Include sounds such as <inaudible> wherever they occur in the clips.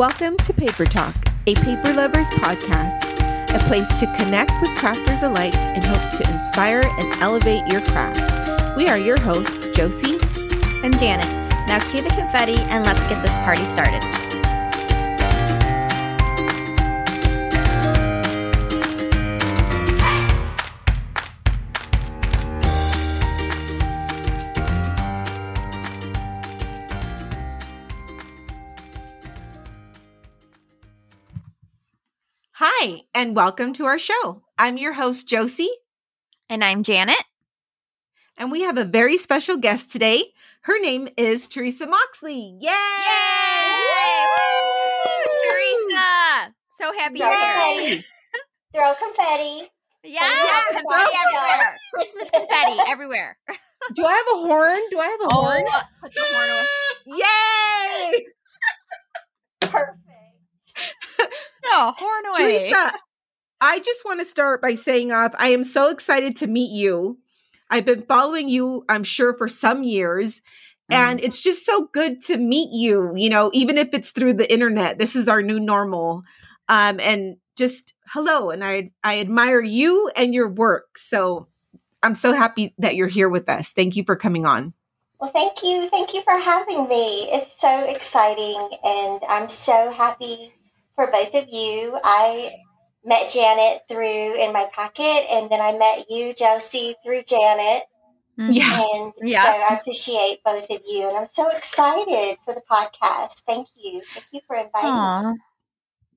Welcome to Paper Talk, a paper lovers podcast, a place to connect with crafters alike in hopes to inspire and elevate your craft. We are your hosts, Josie and Janet. Now cue the confetti and let's get this party started. And welcome to our show. I'm your host, Josie. And I'm Janet. And we have a very special guest today. Her name is Teresa Moxley. Yay! Yay! Teresa! So happy Throw you're confetti. Throw confetti. Yeah, yes, confetti everywhere. Christmas confetti <laughs> everywhere. Do I have a horn? Do I have a oh, horn? Put the horn Yay! Perfect. no, horn away. Teresa, I just want to start by saying off, I am so excited to meet you. I've been following you, I'm sure, for some years. And mm-hmm. it's just so good to meet you, you know, even if it's through the internet. This is our new normal. Um, and just hello. And I I admire you and your work. So I'm so happy that you're here with us. Thank you for coming on. Well, thank you. Thank you for having me. It's so exciting. And I'm so happy for both of you. I met Janet through in my Pocket, and then I met you, Josie, through Janet. Mm-hmm. Yeah. And yeah. so I appreciate both of you. And I'm so excited for the podcast. Thank you. Thank you for inviting Aww. me.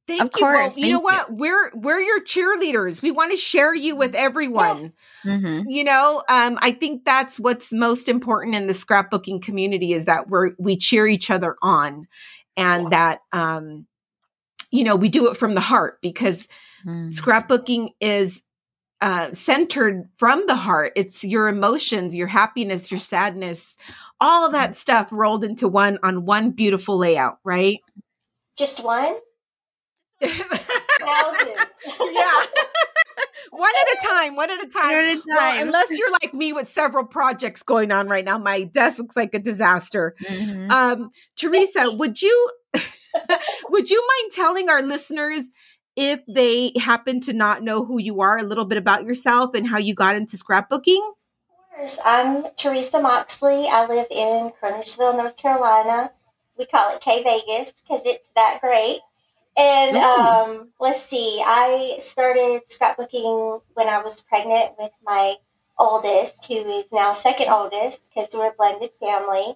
Thank of you. Course, well, you know what? You. We're we're your cheerleaders. We want to share you with everyone. Yeah. Mm-hmm. You know, um, I think that's what's most important in the scrapbooking community is that we're we cheer each other on, and yeah. that um, you know we do it from the heart because Mm. Scrapbooking is uh, centered from the heart. It's your emotions, your happiness, your sadness, all that mm. stuff rolled into one on one beautiful layout, right? Just one? Thousands. <laughs> yeah. <laughs> one at a time, one at a time. One at a time. Well, unless you're like me with several projects going on right now, my desk looks like a disaster. Mm-hmm. Um, Teresa, would you <laughs> would you mind telling our listeners if they happen to not know who you are, a little bit about yourself and how you got into scrapbooking? Of course. I'm Teresa Moxley. I live in Kernersville, North Carolina. We call it K Vegas because it's that great. And um, let's see, I started scrapbooking when I was pregnant with my oldest, who is now second oldest because we're a blended family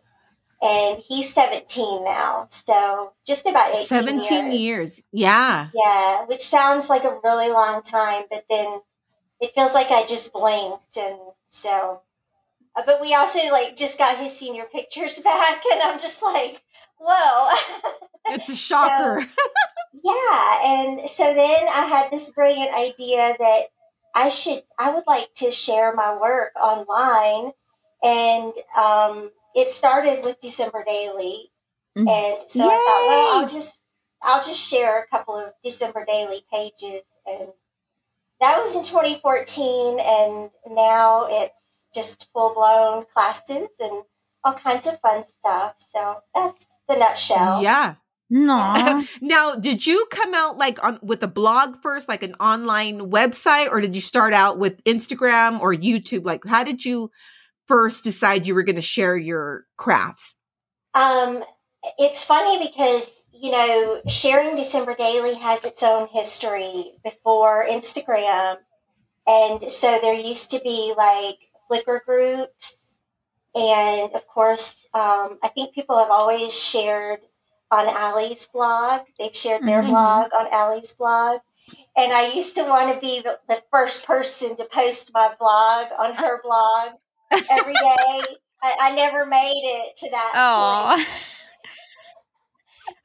and he's 17 now. So just about 18 17 years. years. Yeah. Yeah, which sounds like a really long time, but then it feels like I just blinked. And so, uh, but we also like just got his senior pictures <laughs> back, and I'm just like, whoa. <laughs> It's a shocker. so, yeah. And so then I had this brilliant idea that I should, I would like to share my work online. And um, it started with December Daily, mm-hmm. and so Yay! I thought, well, I'll just I'll just share a couple of December Daily pages, and that was in 2014, and now it's just full blown classes and all kinds of fun stuff. So that's the nutshell. Yeah. No. <laughs> now, did you come out like on with a blog first, like an online website, or did you start out with Instagram or YouTube? Like, how did you first decide you were going to share your crafts? Um, it's funny because, you know, sharing December Daily has its own history before Instagram. And so there used to be like Flickr groups. And of course, um, I think people have always shared on Ali's blog. They've shared their mm-hmm. blog on Ali's blog. And I used to want to be the, the first person to post my blog on her blog every day. I, I, never made it to that Oh.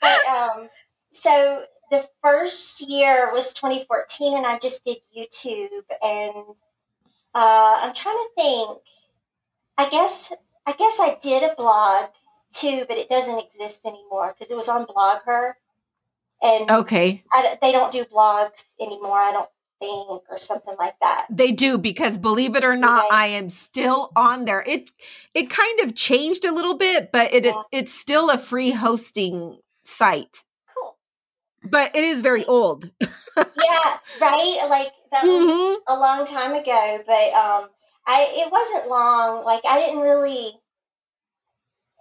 but um, so the first year was 2014, and I just did YouTube, and uh, I'm trying to think. I guess I guess I did a blog too, but it doesn't exist anymore because it was on Blogger. And okay, I, they don't do blogs anymore. I don't think or something like that. They do because believe it or not, I am still on there. It it kind of changed a little bit, but it, yeah. it it's still a free hosting site. Cool. but it is very old. yeah, <laughs> right. Like that was mm-hmm. a long time ago, but um, I it wasn't long. Like I didn't really.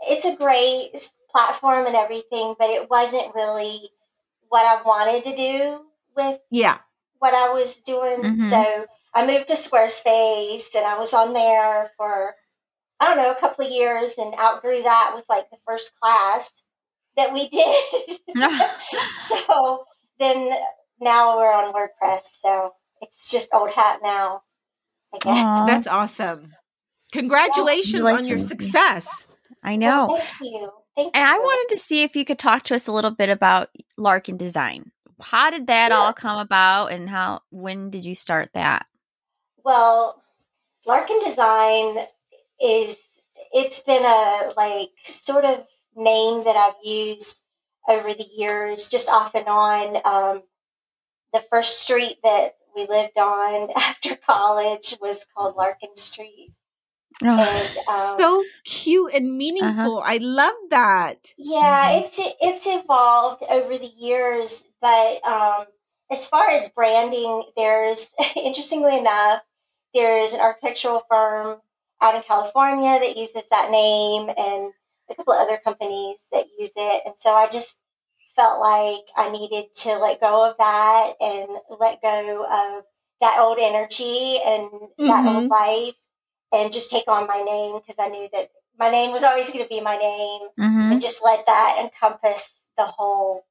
It's a great platform and everything, but it wasn't really what I wanted to do with yeah what I was doing. Mm-hmm. So I moved to Squarespace, and I was on there for I don't know a couple of years, and outgrew that with like the first class that we did. <laughs> so then now we're on WordPress, so it's just old hat now. I guess. That's awesome. Congratulations, on your success. I know. Well, thank you. Thank and you. I wanted to see if you could talk to us a little bit about Larkin Design. How did that all come about and how when did you start that? Well, Larkin Design is it's been a like sort of name that I've used over the years, just off and on. Um, the first street that we lived on <laughs> after college was called Larkin Street. Oh, and, um, so cute and meaningful. Uh-huh. I love that. Yeah, mm-hmm. it's it's evolved over the years, but um, as far as branding, there's <laughs> interestingly enough, there's an architectural firm out in California that uses that name, and a couple of other companies that use it. And so I just felt like I needed to let go of that and let go of that old energy and mm-hmm. that old mm-hmm. life and just take on my name because I knew that my name was always going to be my name mm-hmm. and just let that encompass the whole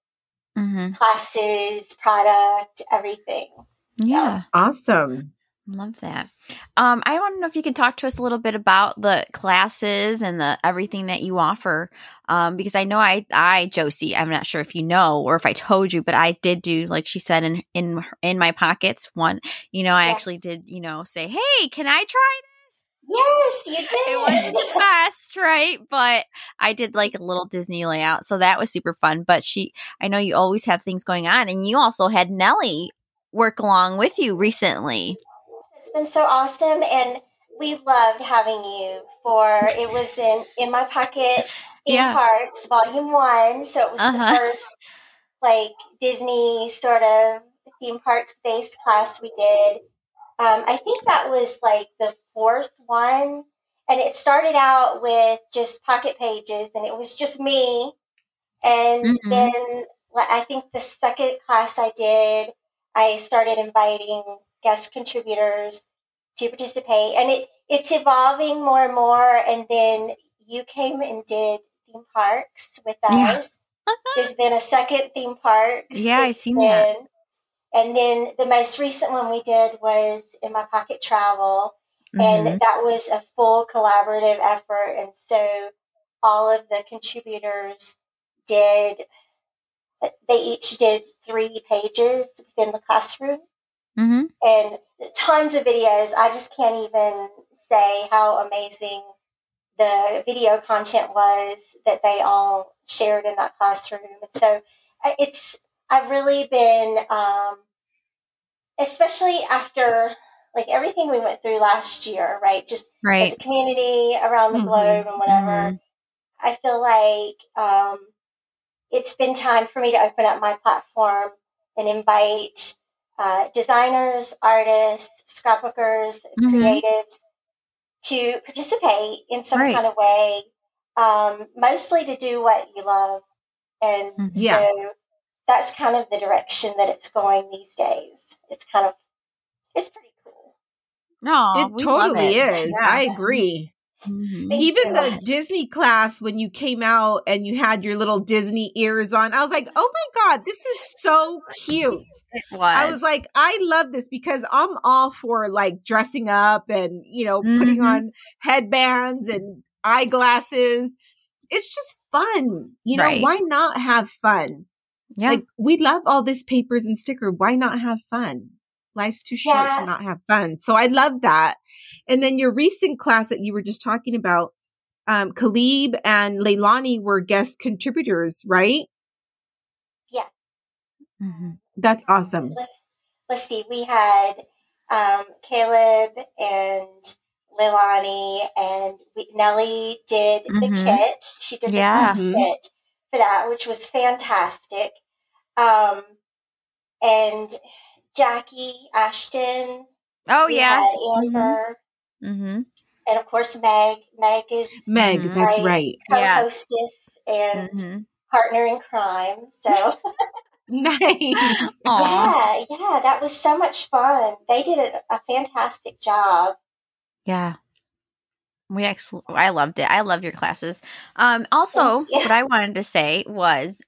mm-hmm. classes, product, everything. Yeah. Awesome. Love that. Um, I want to know if you can talk to us a little bit about the classes and the everything that you offer. Um, because I know I, I Josie, I'm not sure if you know or if I told you, but I did do like she said in in in my pockets one. You know, I yes. actually did. You know, say, hey, can I try Yes, you did. It wasn't the <laughs> best, right? But I did like a little Disney layout, so that was super fun. But she, I know you always have things going on, and you also had Nellie work along with you recently. It's been so awesome, and we loved having you for. It was in in my pocket in yeah. parks, volume one. So it was uh-huh. the first like Disney sort of theme parks based class we did. Um, I think that was like the fourth one. And it started out with just pocket pages and it was just me. And mm-hmm. then I think the second class I did, I started inviting guest contributors to participate. And it, it's evolving more and more. And then you came and did theme parks with us. Yeah. There's been a second theme park. Yeah, I seen then. that. And then the most recent one we did was in my pocket travel. Mm-hmm. And that was a full collaborative effort. And so all of the contributors did, they each did three pages within the classroom. Mm-hmm. And tons of videos. I just can't even say how amazing the video content was that they all shared in that classroom. And so uh, it's I've really been, um, especially after like everything we went through last year, right? Just right. as a community around the mm-hmm. globe and whatever. Mm-hmm. I feel like um, it's been time for me to open up my platform and invite uh, designers, artists, scrapbookers, mm-hmm. creatives to participate in some right. kind of way, um, mostly to do what you love. And mm-hmm. yeah. so that's kind of the direction that it's going these days. It's kind of it's pretty cool. No, it totally it. is. Yeah. I agree. Mm-hmm. Even the Disney class when you came out and you had your little Disney ears on, I was like, "Oh my god, this is so cute!" Was. I was like, "I love this because I'm all for like dressing up and you know mm-hmm. putting on headbands and eyeglasses. It's just fun, you know. Right. Why not have fun? Yeah. Like we love all this papers and sticker. Why not have fun? Life's too short yeah. to not have fun. So I love that. And then your recent class that you were just talking about, um, Caleb and Leilani were guest contributors, right? Yeah. Mm-hmm. That's awesome. Let's, let's, see. We had um, Caleb and Leilani and we, Nellie did mm-hmm. the kit. She did the yeah. Mm-hmm. kit for that, which was fantastic. Um, and Jackie Ashton. Oh yeah, Amber. Mm-hmm. And of course, Meg. Meg is Meg. Mm-hmm. That's right. Co-hostess yeah. and mm-hmm. partner in crime. So <laughs> nice. <laughs> yeah, yeah, that was so much fun. They did a, a fantastic job. Yeah. We actually, I loved it. I love your classes. Um, also, what I wanted to say was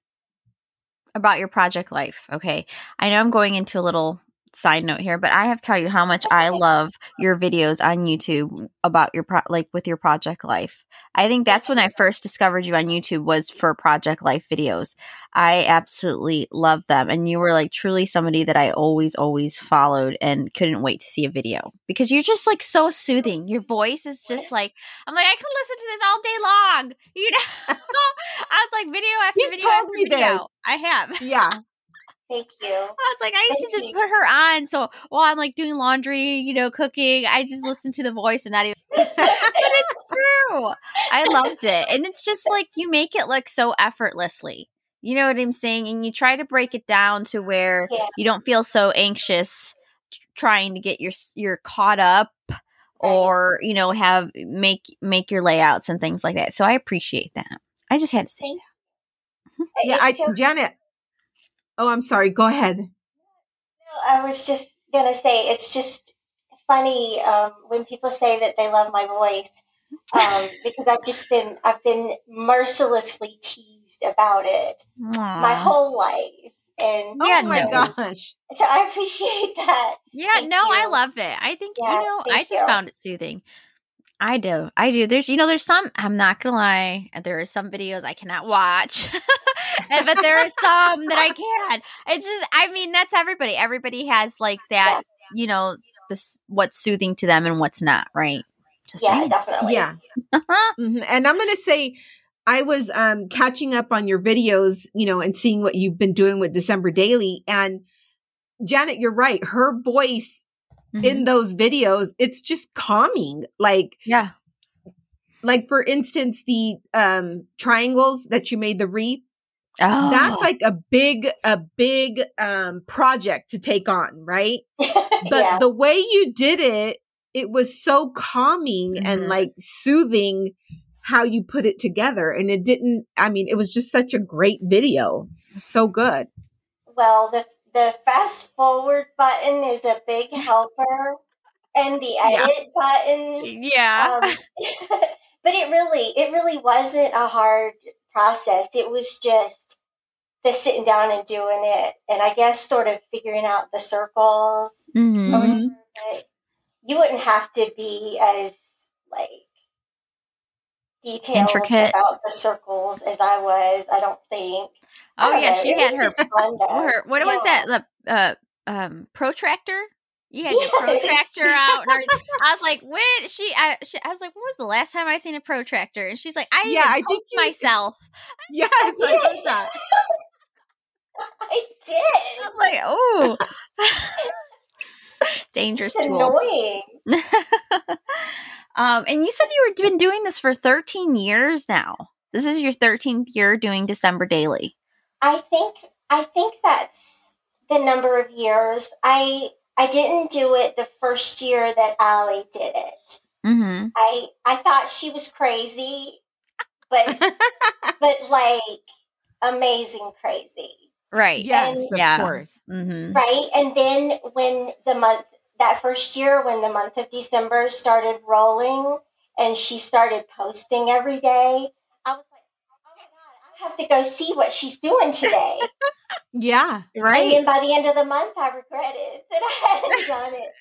about your project life. Okay. I know I'm going into a little side note here, but I have to tell you how much I love your videos on YouTube about your pro- like with your project life. I think that's when I first discovered you on YouTube was for project life videos. I absolutely love them and you were like truly somebody that I always always followed and couldn't wait to see a video because you're just like so soothing. Your voice is just like I'm like I can listen to this all day long. <laughs> You know. <laughs> I was like video after He's video after video. This. I have. Yeah. Thank you. I was like, I used Thank to just you. put her on. So while I'm like doing laundry, you know, cooking, I just listen to the voice and not even. <laughs> <laughs> but it's true. I loved it. And it's just like you make it look so effortlessly. You know what I'm saying? And you try to break it down to where yeah. you don't feel so anxious trying to get your you're caught up or you know have make make your layouts and things like that. So I appreciate that. I just had to say that. yeah, I Janet, Oh, I'm sorry. Go ahead. No, I was just going to say it's just funny um, when people say that they love my voice um, <laughs> because I've just been I've been mercilessly teased about it Aww. my whole life. And oh my no. gosh! So I appreciate that. Yeah, Thank no, you. I love it. I think yeah, you know, I just you. found it soothing. I do. I do. There's, you know, there's some, I'm not going to lie, there are some videos I cannot watch, <laughs> but there are some that I can. It's just, I mean, that's everybody. Everybody has like that, you know, this, what's soothing to them and what's not, right? Just yeah, saying. definitely. Yeah. mm-hmm. And I'm going to say, I was um, catching up on your videos, you know, and seeing what you've been doing with December Daily. And Janet, you're right. Her voice mm-hmm. in those videos, it's just calming. Like, yeah. Like for instance, the um triangles that you made the reap. Oh. That's like a big, a big um project to take on, right? <laughs> But yeah. the way you did it, it was so calming mm-hmm. and like soothing how you put it together. And it didn't, I mean, it was just such a great video. So good. Well, the the fast forward button is a big helper and the <laughs> edit yeah. button. Yeah. Um, <laughs> but it really, it really wasn't a hard process. It was just the sitting down and doing it. And I guess sort of figuring out the circles. Mm-hmm. You wouldn't have to be as like detailed Intricate. about the circles as I was, I don't think. Oh yeah, she had her, <laughs> her. What yeah. was that? The uh, um, protractor. You had yes. your protractor out. <laughs> I was like, when she I, she, I was like, when was the last time I seen a protractor? And she's like, I yeah, I think you, myself. <laughs> Yes, I, I heard that. I did. I was like, oh, <laughs> dangerous it's Annoying. <laughs> um, and you said you were been doing this for 13 years now. This is your 13th year doing December Daily. I think I think that's the number of years. I I didn't do it the first year that Ali did it. Mm-hmm. I I thought she was crazy, but <laughs> but like amazing crazy. Right. Yes. And, of yeah. course. Mm-hmm. Right. And then when the month that first year, when the month of December started rolling, and she started posting every day, I was like, oh my God, I have to go see what she's doing today. <laughs> yeah, right. And then by the end of the month, I regretted <laughs> that I hadn't done it.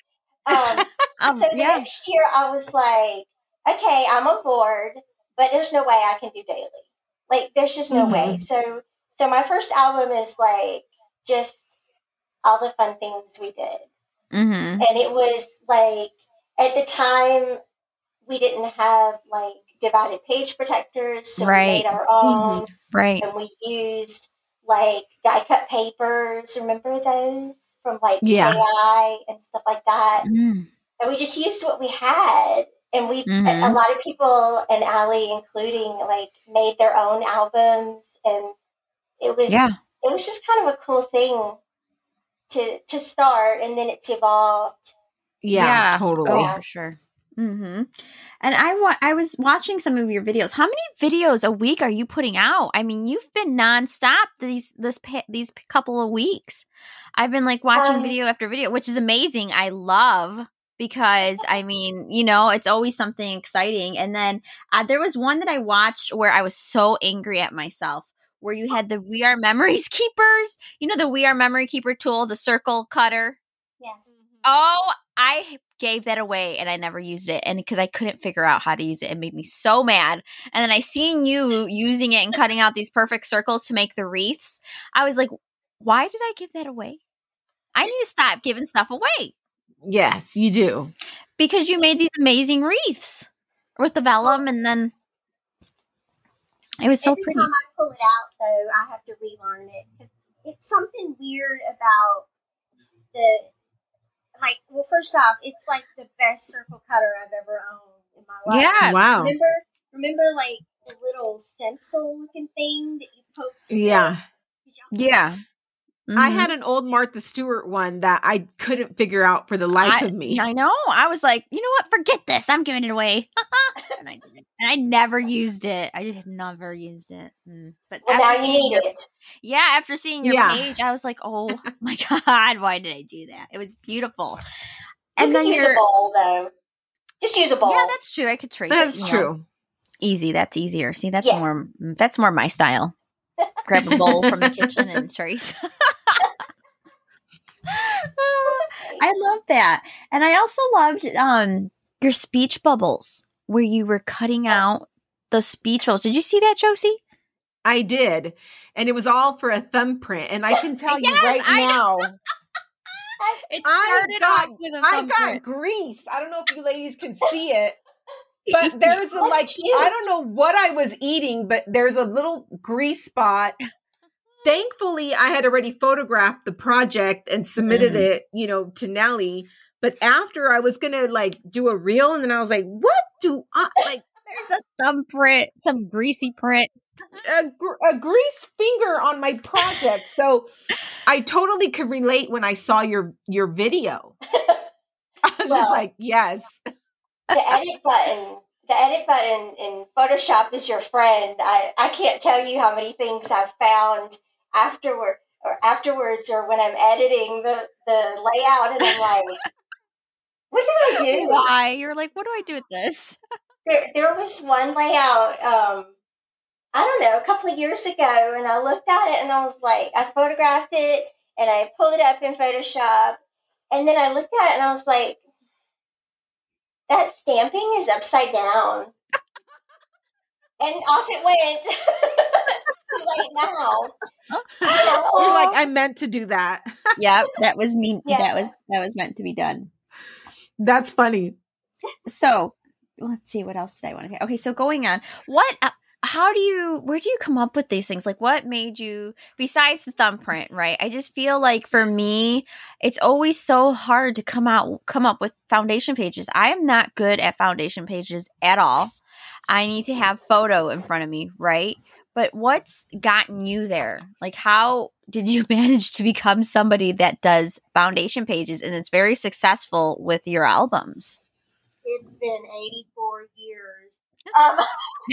Um, <laughs> um, so the yeah. next year, I was like, okay, I'm aboard, but there's no way I can do daily. Like, there's just no mm-hmm. way. So, so my first album is like just all the fun things we did, mm-hmm. and it was like at the time we didn't have like divided page protectors, so right. we made our own. Mm-hmm. Right. And we used like die cut papers. Remember those from like yeah. AI and stuff like that? Mm. And we just used what we had. And we, mm-hmm. a lot of people, and Ali including, like made their own albums. And it was, yeah. it was just kind of a cool thing to to start, and then it's evolved. Yeah, yeah. totally, oh, for sure. Mm-hmm. And I wa- I was watching some of your videos. How many videos a week are you putting out? I mean, you've been nonstop these this pa- these couple of weeks. I've been like watching um, video after video, which is amazing. I love because I mean, you know, it's always something exciting. And then uh, there was one that I watched where I was so angry at myself. Where you had the We Are Memories <laughs> Keepers, you know, the We Are Memory Keeper tool, the circle cutter. Yes. Mm-hmm. Oh, I gave that away and I never used it. And because I couldn't figure out how to use it, it made me so mad. And then I seen you using it and cutting out these perfect circles to make the wreaths. I was like, why did I give that away? I need to stop giving stuff away. Yes, you do. Because you made these amazing wreaths with the vellum and then it was so Every pretty. Every time I pull it out, though, I have to relearn it. It's something weird about the like well first off it's like the best circle cutter i've ever owned in my life. Yeah wow. Remember remember like the little stencil looking thing that you poke yeah. Yeah Mm-hmm. I had an old Martha Stewart one that I couldn't figure out for the life I, of me. I know. I was like, you know what? Forget this. I'm giving it away. <laughs> and I did. And I never used it. I just never used it. Mm. But well, now you need it. Yeah, after seeing your yeah. page, I was like, oh <laughs> my god, why did I do that? It was beautiful. You and then use a bowl though. Just use a bowl. Yeah, that's true. I could trace. It. That's true. Know. Easy. That's easier. See, that's yeah. more. That's more my style. Grab a bowl from the kitchen and trace. <laughs> I love that. And I also loved um your speech bubbles where you were cutting out the speech bubbles. Did you see that, Josie? I did. And it was all for a thumbprint. And I can tell <laughs> yes, you right I now. <laughs> it started I got, with a I got grease. I don't know if you ladies can see it. But <laughs> there's a like cute. I don't know what I was eating, but there's a little grease spot thankfully I had already photographed the project and submitted mm. it, you know, to Nellie. But after I was gonna like do a reel, and then I was like, "What do I like?" <laughs> There's a thumbprint, some greasy print, a, a grease finger on my project. So I totally could relate when I saw your your video. <laughs> I was well, just like, "Yes." The edit button the edit button in Photoshop is your friend. I, I can't tell you how many things I've found afterward or afterwards or when I'm editing the, the layout and I'm like, <laughs> what did I do? Why? You're like, what do I do with this? <laughs> there, there was one layout, um, I don't know, a couple of years ago, and I looked at it and I was like, I photographed it and I pulled it up in Photoshop, and then I looked at it and I was like, that stamping is upside down. and off it went. <laughs> Too late now. <laughs> You're like, I meant to do that. <laughs> yep, that was me. Yeah. That was that was meant to be done. That's funny. So let's see what else did I want to. Okay, so going on, what? Uh, How do you? Where do you come up with these things? Like, what made you? Besides the thumbprint, right? I just feel like for me, it's always so hard to come out come up with foundation pages. I am not good at foundation pages at all. I need to have photo in front of me, right? But what's gotten you there? Like, how did you <laughs> manage to become somebody that does foundation pages and is very successful with your albums? It's been 84 years. Um, <laughs>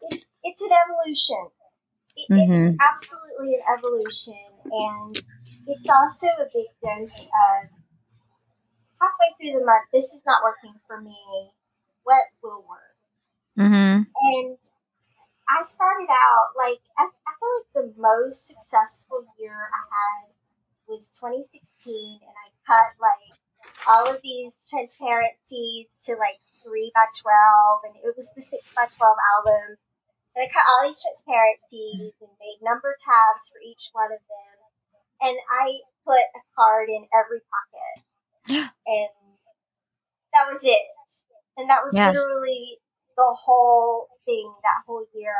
it, it's an evolution. It, mm-hmm. It's absolutely an evolution. And it's also a big dose of halfway through the month, this is not working for me. What will work? Mm-hmm. And I started out like I, I feel like the most successful year I had was 2016, and I cut like all of these transparencies to like three by 12, and it was the six by 12 album. And I cut all these transparencies and made number tabs for each one of them, and I put a card in every pocket, <gasps> and that was it. And that was yeah. literally the whole thing that whole year.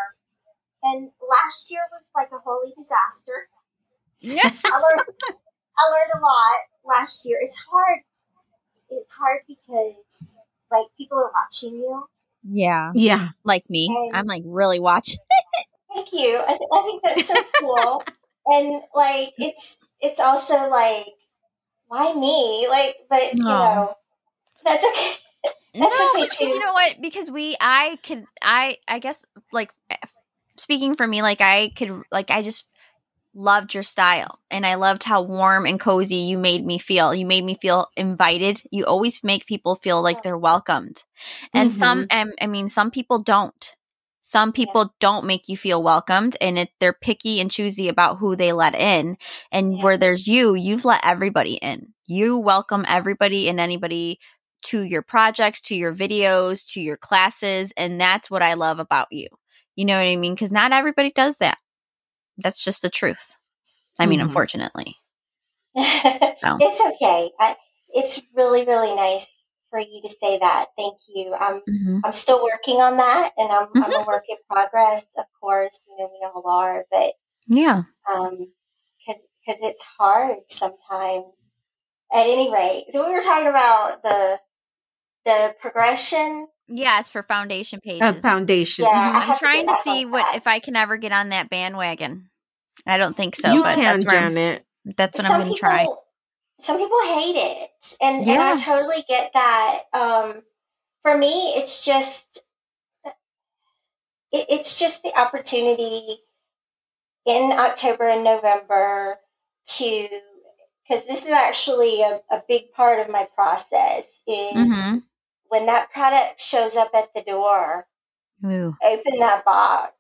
And last year was like a holy disaster. Yeah. <laughs> I learned I learned a lot last year. It's hard. It's hard because like people are watching you. Yeah. Yeah. Like me. And I'm like really watching. <laughs> Thank you. I, th- I think that's so cool. <laughs> and like, it's it's also like, why me? Like, but you know, that's okay. <laughs> That's no, okay too. you know what? Because we, I could, I, I guess, like, eh, speaking for me, like, I could, like, I just loved your style and I loved how warm and cozy you made me feel. You made me feel invited. You always make people feel like they're welcomed. And mm-hmm. some, I mean, some people don't. Some people yeah. don't make you feel welcomed and it, they're picky and choosy about who they let in. And yeah. where there's you, you've let everybody in. You welcome everybody and anybody to your projects, to your videos, to your classes. And that's what I love about you. You know what I mean? Because not everybody does that. That's just the truth. I mean, mm-hmm. unfortunately. so. <laughs> It's okay. I, it's really, really nice for you to say that. Thank you. I'm mm-hmm. I'm still working on that, and I'm mm-hmm. I'm a mm-hmm. work in progress. Of course, you know we all are, but yeah, um, because because it's hard sometimes. At any rate, so we were talking about the the progression. Yes, for foundation pages. Uh, foundation. Yeah, mm-hmm. I'm trying to, to see what that. if I can ever get on that bandwagon. I don't think so. You but can, that's Janet. That's what Some I'm going to try some people hate it and, yeah. and i totally get that um, for me it's just it, it's just the opportunity in october and november to because this is actually a, a, big part of my process is mm-hmm. When that product shows up at the door Ooh. open that box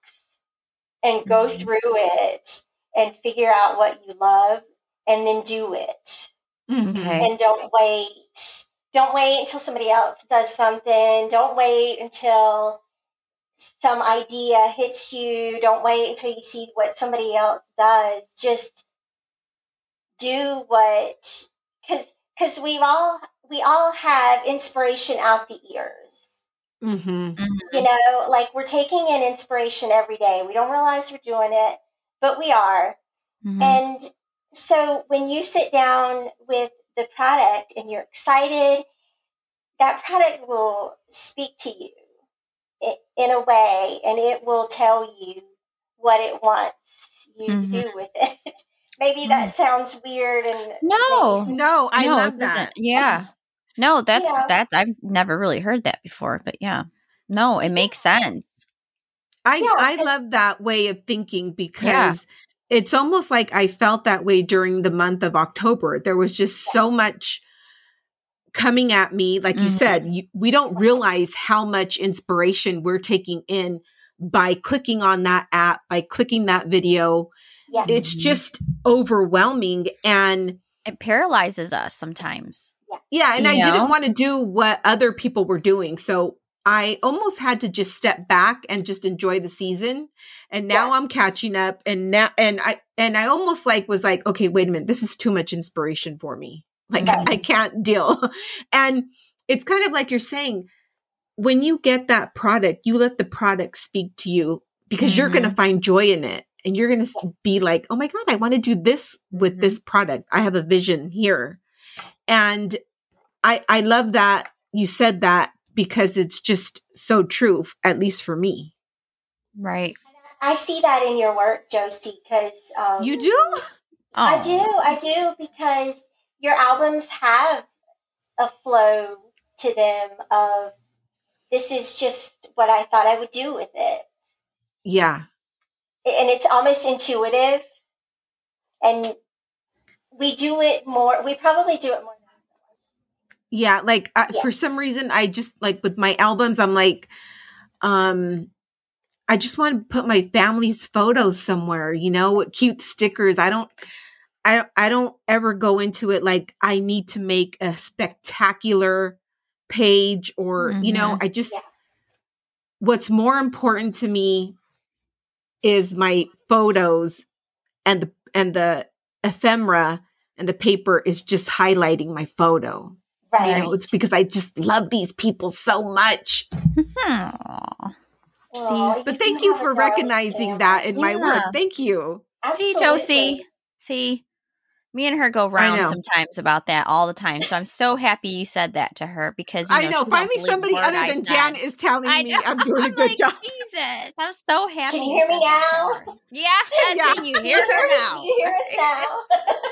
and go mm-hmm. through it and figure out what you love and then do it Mm-hmm. Okay. And don't wait. Don't wait until somebody else does something. Don't wait until some idea hits you. Don't wait until you see what somebody else does. Just do what, cause, cause we've all, we all have inspiration out the ears. Mm-hmm. mm-hmm. You know, like we're taking in inspiration every day. We don't realize we're doing it, but we are. Mm-hmm. And so when you sit down with the product and you're excited, that product will speak to you in a way and it will tell you what it wants you mm-hmm. to do with it. <laughs> Maybe that mm. sounds weird and no, no, I no, love that. Yeah, no, that's yeah. that's I've never really heard that before, but yeah, no, it makes sense. I yeah, I love that way of thinking because yeah it's almost like I felt that way during the month of October. There was just so much coming at me. Like mm-hmm. you said, you, we don't realize how much inspiration we're taking in by clicking on that app, by clicking that video. Yeah. It's just overwhelming and it paralyzes us sometimes. Yeah. And you I know? didn't want to do what other people were doing. So I almost had to just step back and just enjoy the season. And now yeah. I'm catching up and now and I and I almost like was like, okay, wait a minute, this is too much inspiration for me. Like right. I can't deal. <laughs> and it's kind of like you're saying, when you get that product, you let the product speak to you because mm-hmm. you're going to find joy in it. And you're going to be like, oh my God, I want to do this with mm-hmm. this product. I have a vision here. And I, I love that you said that because it's just so true, at least for me. Right. I see that in your work, Josie, because um, you do. I do, I do, because your albums have a flow to them of this is just what I thought I would do with it. Yeah. And it's almost intuitive. And we do it more, we probably do it more yeah, like uh, yeah. for some reason I just like with my albums I'm like um I just want to put my family's photos somewhere, you know, with cute stickers. I don't I I don't ever go into it like I need to make a spectacular page or, mm-hmm. you know, mm-hmm. I just yeah. what's more important to me is my photos and the and the ephemera and the paper is just highlighting my photo. Right. You know, it's because I just love these people so much. See, but thank you for recognizing that in yeah. my work. Thank you. Absolutely. See, Josie. See, Me and her go round sometimes about that all the time. So I'm so happy you said that to her because you know, I know finally somebody other than Jan is telling me I'm doing a good like, job. Jesus, I'm so happy. Can you hear me now? <laughs> Yeah, yeah. you hear her <laughs> now. You hear us <laughs> now.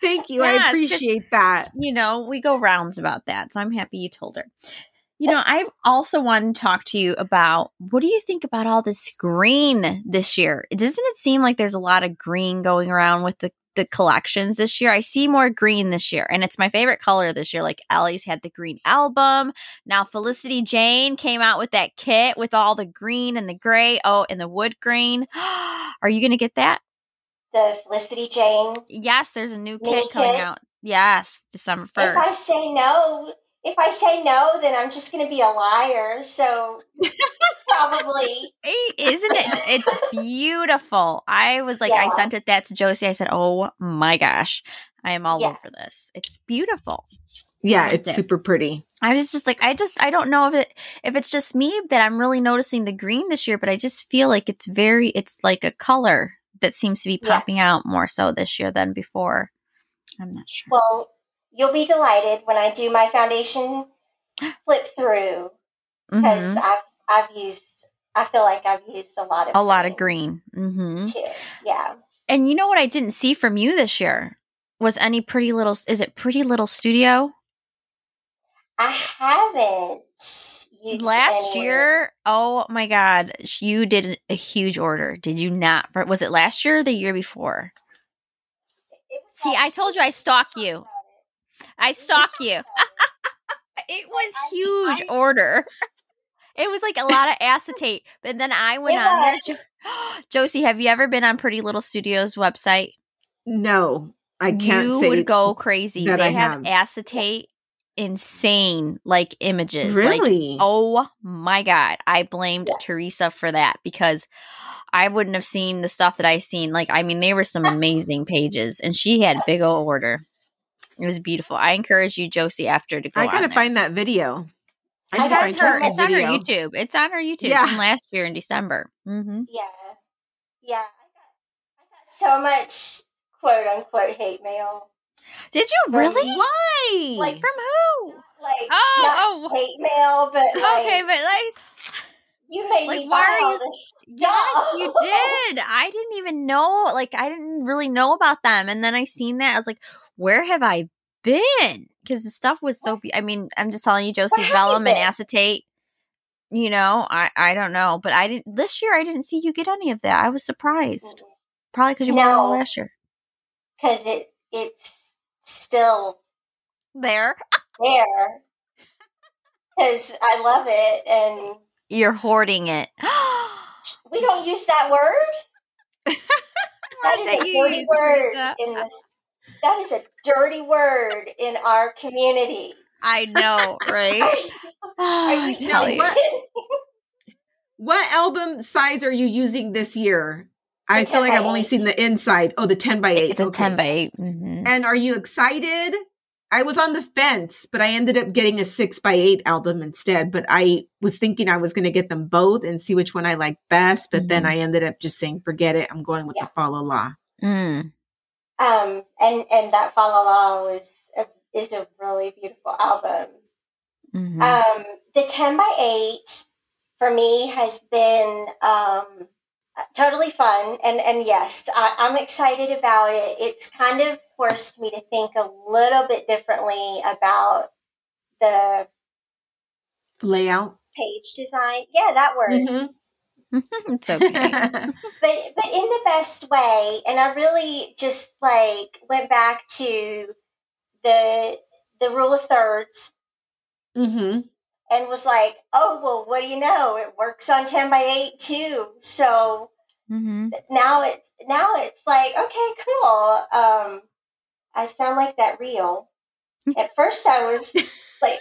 Thank you. I appreciate that. You know, we go rounds about that. So I'm happy you told her. You know, I also want to talk to you about what do you think about all this green this year? Doesn't it seem like there's a lot of green going around with the the collections this year. I see more green this year, and it's my favorite color this year. Like Ellie's had the green album. Now Felicity Jane came out with that kit with all the green and the gray. Oh, and the wood green. <gasps> Are you going to get that? The Felicity Jane. Yes, there's a new kit coming kit. out. Yes, December first. If I say no, if I say no, then I'm just going to be a liar. So probably. <laughs> Isn't it? It's beautiful. I was like, yeah. I sent it that to Josie. I said, oh my gosh, I am all yeah. over this. It's beautiful. Yeah, it's it. super pretty. I was just like, I just, I don't know if it, if it's just me that I'm really noticing the green this year, but I just feel like it's very, it's like a color that seems to be popping yeah. out more so this year than before. I'm not sure. Well, you'll be delighted when I do my foundation flip through because mm-hmm. I've I've used I feel like I've used a lot of a lot of green. Mm-hmm. Too. Yeah. And you know what I didn't see from you this year was any pretty little. Is it Pretty Little Studio? I haven't. last year, oh my god, you did a huge order. Did you not? Was it last year or the year before? See, I told you I stalk you. I stalk you. <laughs> it was huge order. It was like a lot of acetate. But then I went it on was. there. <gasps> Josie, have you ever been on Pretty Little Studios website? No, I can't. You would go crazy. They I have, have acetate, insane like images. Really? Like, oh my god! I blamed yes. Teresa for that because I wouldn't have seen the stuff that I seen. Like, I mean, they were some <laughs> amazing pages, and she had big old order. It was beautiful. I encourage you, Josie, after to go. I gotta find that video. I, I find her. It's on her YouTube. It's on her YouTube yeah. from last year in December. Mm-hmm. Yeah, yeah. I got, I got so much quote unquote hate mail. Did you really? Why? Like from who? Like oh, oh, hate mail, but like, okay, but like you made like, me why are you, this Yes, you did. I didn't even know. Like, I didn't really know about them, and then I seen that. I was like, "Where have I been?" Because the stuff was so. Be- I mean, I'm just telling you, Josie Vellum and acetate. You know, I I don't know, but I didn't this year. I didn't see you get any of that. I was surprised. Mm-hmm. Probably because you no, bought it last year. Because it it's still there. there. Because I love it and you're hoarding it. <gasps> we don't use that word. <laughs> that is a dirty word in this. That is a dirty word in our community. I know, right? <laughs> <sighs> I tell you. What, <laughs> what album size are you using this year? I feel like I've only seen the inside. Oh, the 10 by 8. The okay. 10 by 8. Mm-hmm. And are you excited I was on the fence, but I ended up getting a six by eight album instead. But I was thinking I was going to get them both and see which one I like best. But mm-hmm. then I ended up just saying, forget it. I'm going with yeah. the Fa La La. Mm. Um, and, and that Fa La La was, a, is a really beautiful album. Mm-hmm. Um, the 10 by 8 for me has been, um, totally fun and and yes I, i'm excited about it. It's kind of forced me to think a little bit differently about the layout? page design. Yeah that word mm-hmm. <laughs> it's okay. <laughs> But but in the best way and i really just like went back to the the rule of thirds. Mm-hmm and was like, oh, well, what do you know? It works on 10 by 8 too. So mm-hmm. now it's, now it's like, okay, cool. Um, I sound like that real. At first I was <laughs> like,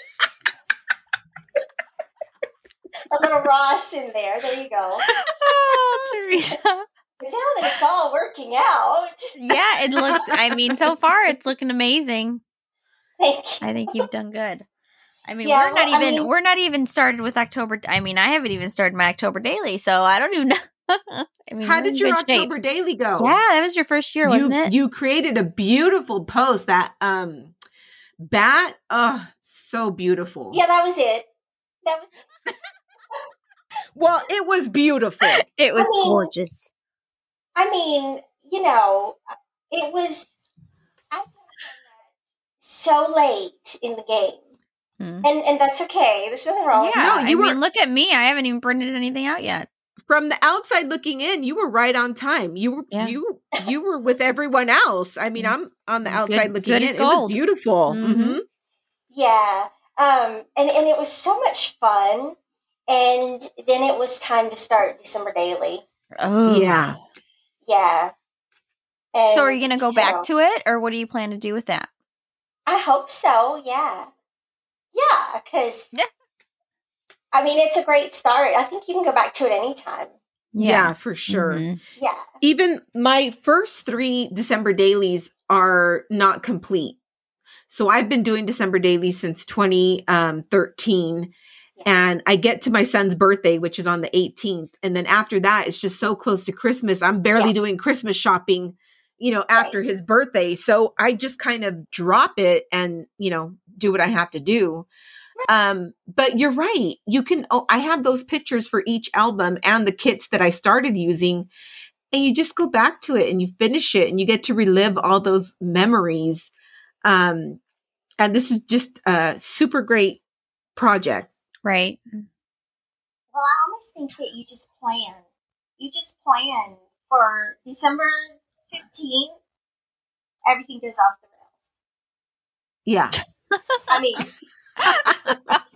a little Ross in there. There you go. Oh, Teresa. <laughs> But now that it's all working out. yeah, it looks, I mean, so far it's looking amazing. <laughs> Thank you. I think you've done good. I mean, yeah, we're not well, even I mean, we're not even started with October. I mean, I haven't even started my October daily, so I don't even know. <laughs> I mean, How did your October shape. daily go? Yeah, that was your first year, wasn't you, it? You created a beautiful post that um bat, oh, so beautiful. Yeah, that was it. That was Well, it was beautiful. <laughs> it was I mean, gorgeous. I mean, you know, it was I so late in the game. Mm. And and that's okay. There's nothing wrong. Yeah, no, you I were, mean, look at me. I haven't even printed anything out yet. From the outside looking in, you were right on time. You were yeah. you you were with everyone else. I mean, mm. I'm on the outside good, looking good in. It was beautiful. Mm-hmm. Mm-hmm. Yeah, um, and and it was so much fun. And then it was time to start December Daily. Oh yeah, yeah. And so, are you going to go so, back to it, or what do you plan to do with that? I hope so. Yeah, yeah, because yeah. I mean, it's a great start. I think you can go back to it anytime. Yeah, yeah for sure. Mm-hmm. Yeah. Even my first three December dailies are not complete. So I've been doing December dailies since 2013. Yeah. And I get to my son's birthday, which is on the 18th. And then after that, it's just so close to Christmas. I'm barely yeah. doing Christmas shopping, you know, after his birthday. So I just kind of drop it and, you know, do what I have to do. Um, but you're right. You can, oh, I have those pictures for each album and the kits that I started using. And you just go back to it and you finish it and you get to relive all those memories. Um, and this is just a super great project. Right. Well, I almost think that you just plan. You just plan for December 15th, everything goes off the rails. Yeah. I mean, <laughs>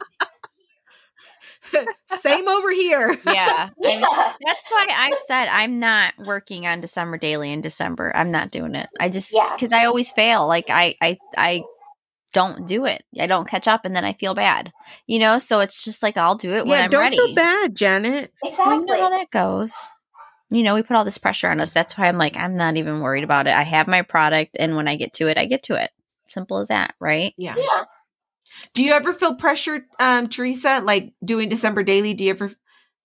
<laughs> Same over here. Yeah. <laughs> yeah. that's why I said I'm not working on December daily in December. I'm not doing it. I just because yeah. I always fail. Like I I I don't do it. I don't catch up and then I feel bad. You know, so it's just like I'll do it when I'm don't ready. Don't feel bad, Janet. Exactly. you know how that goes. You know, we put all this pressure on us. That's why I'm like, I'm not even worried about it. I have my product and when I get to it, I get to it. Simple as that, right? Yeah. Yeah. Do you ever feel pressured, um, Teresa? Like doing December daily? Do you ever feel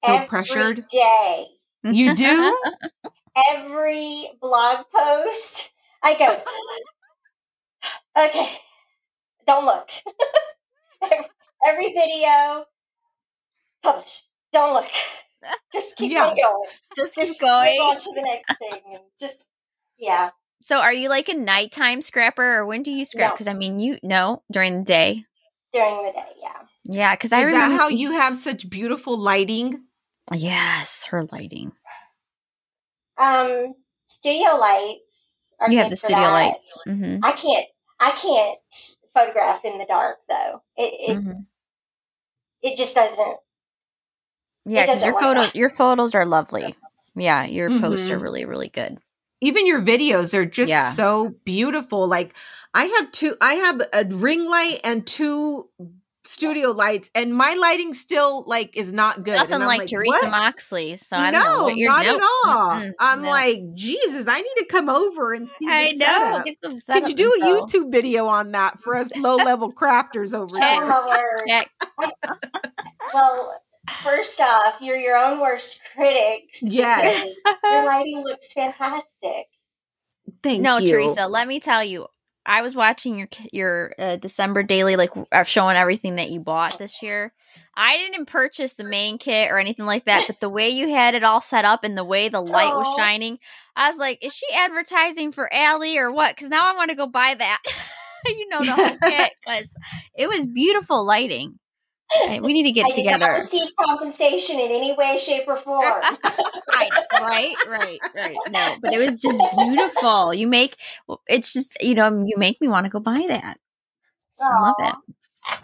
Every pressured? Day. You <laughs> do? Every blog post, I go, <gasps> okay, don't look. <laughs> Every video, publish. Don't look. Just keep yeah. going. Just, just keep going. on to the next thing. And just, yeah. So, are you like a nighttime scrapper, or when do you scrap? Because no. I mean, you know, during the day during the day. Yeah. Yeah, because I remember how you have such beautiful lighting. Yes, her lighting. Um, studio lights. you have the studio that. lights. Mm-hmm. I can't. I can't photograph in the dark though. It it, mm-hmm. it just doesn't. Yeah, because your photos your photos are lovely. Yeah, your mm-hmm. posts are mm-hmm. really really good. Even your videos are just yeah. so beautiful. Like I have two. I have a ring light and two studio lights, and my lighting still like is not good. Nothing like, like, Teresa what? Moxley. So I don't no, know what you're not at all. Mm-mm, I'm no. like, Jesus, I need to come over and see. I know. Get some Can you do a YouTube video on that for us low level crafters over here? well, first off, you're your own worst critic. Yes, <laughs> your lighting looks fantastic. Thank no, you. Teresa, let me tell you, I was watching your your uh, December daily, like uh, showing everything that you bought this year. I didn't purchase the main kit or anything like that, but the way you had it all set up and the way the light was shining, I was like, "Is she advertising for Ali or what?" Because now I want to go buy that. <laughs> you know the whole kit because it was beautiful lighting. We need to get I together. I receive compensation in any way, shape, or form. <laughs> right, right, right, right. No, but it was just beautiful. You make it's just you know you make me want to go buy that. I love it.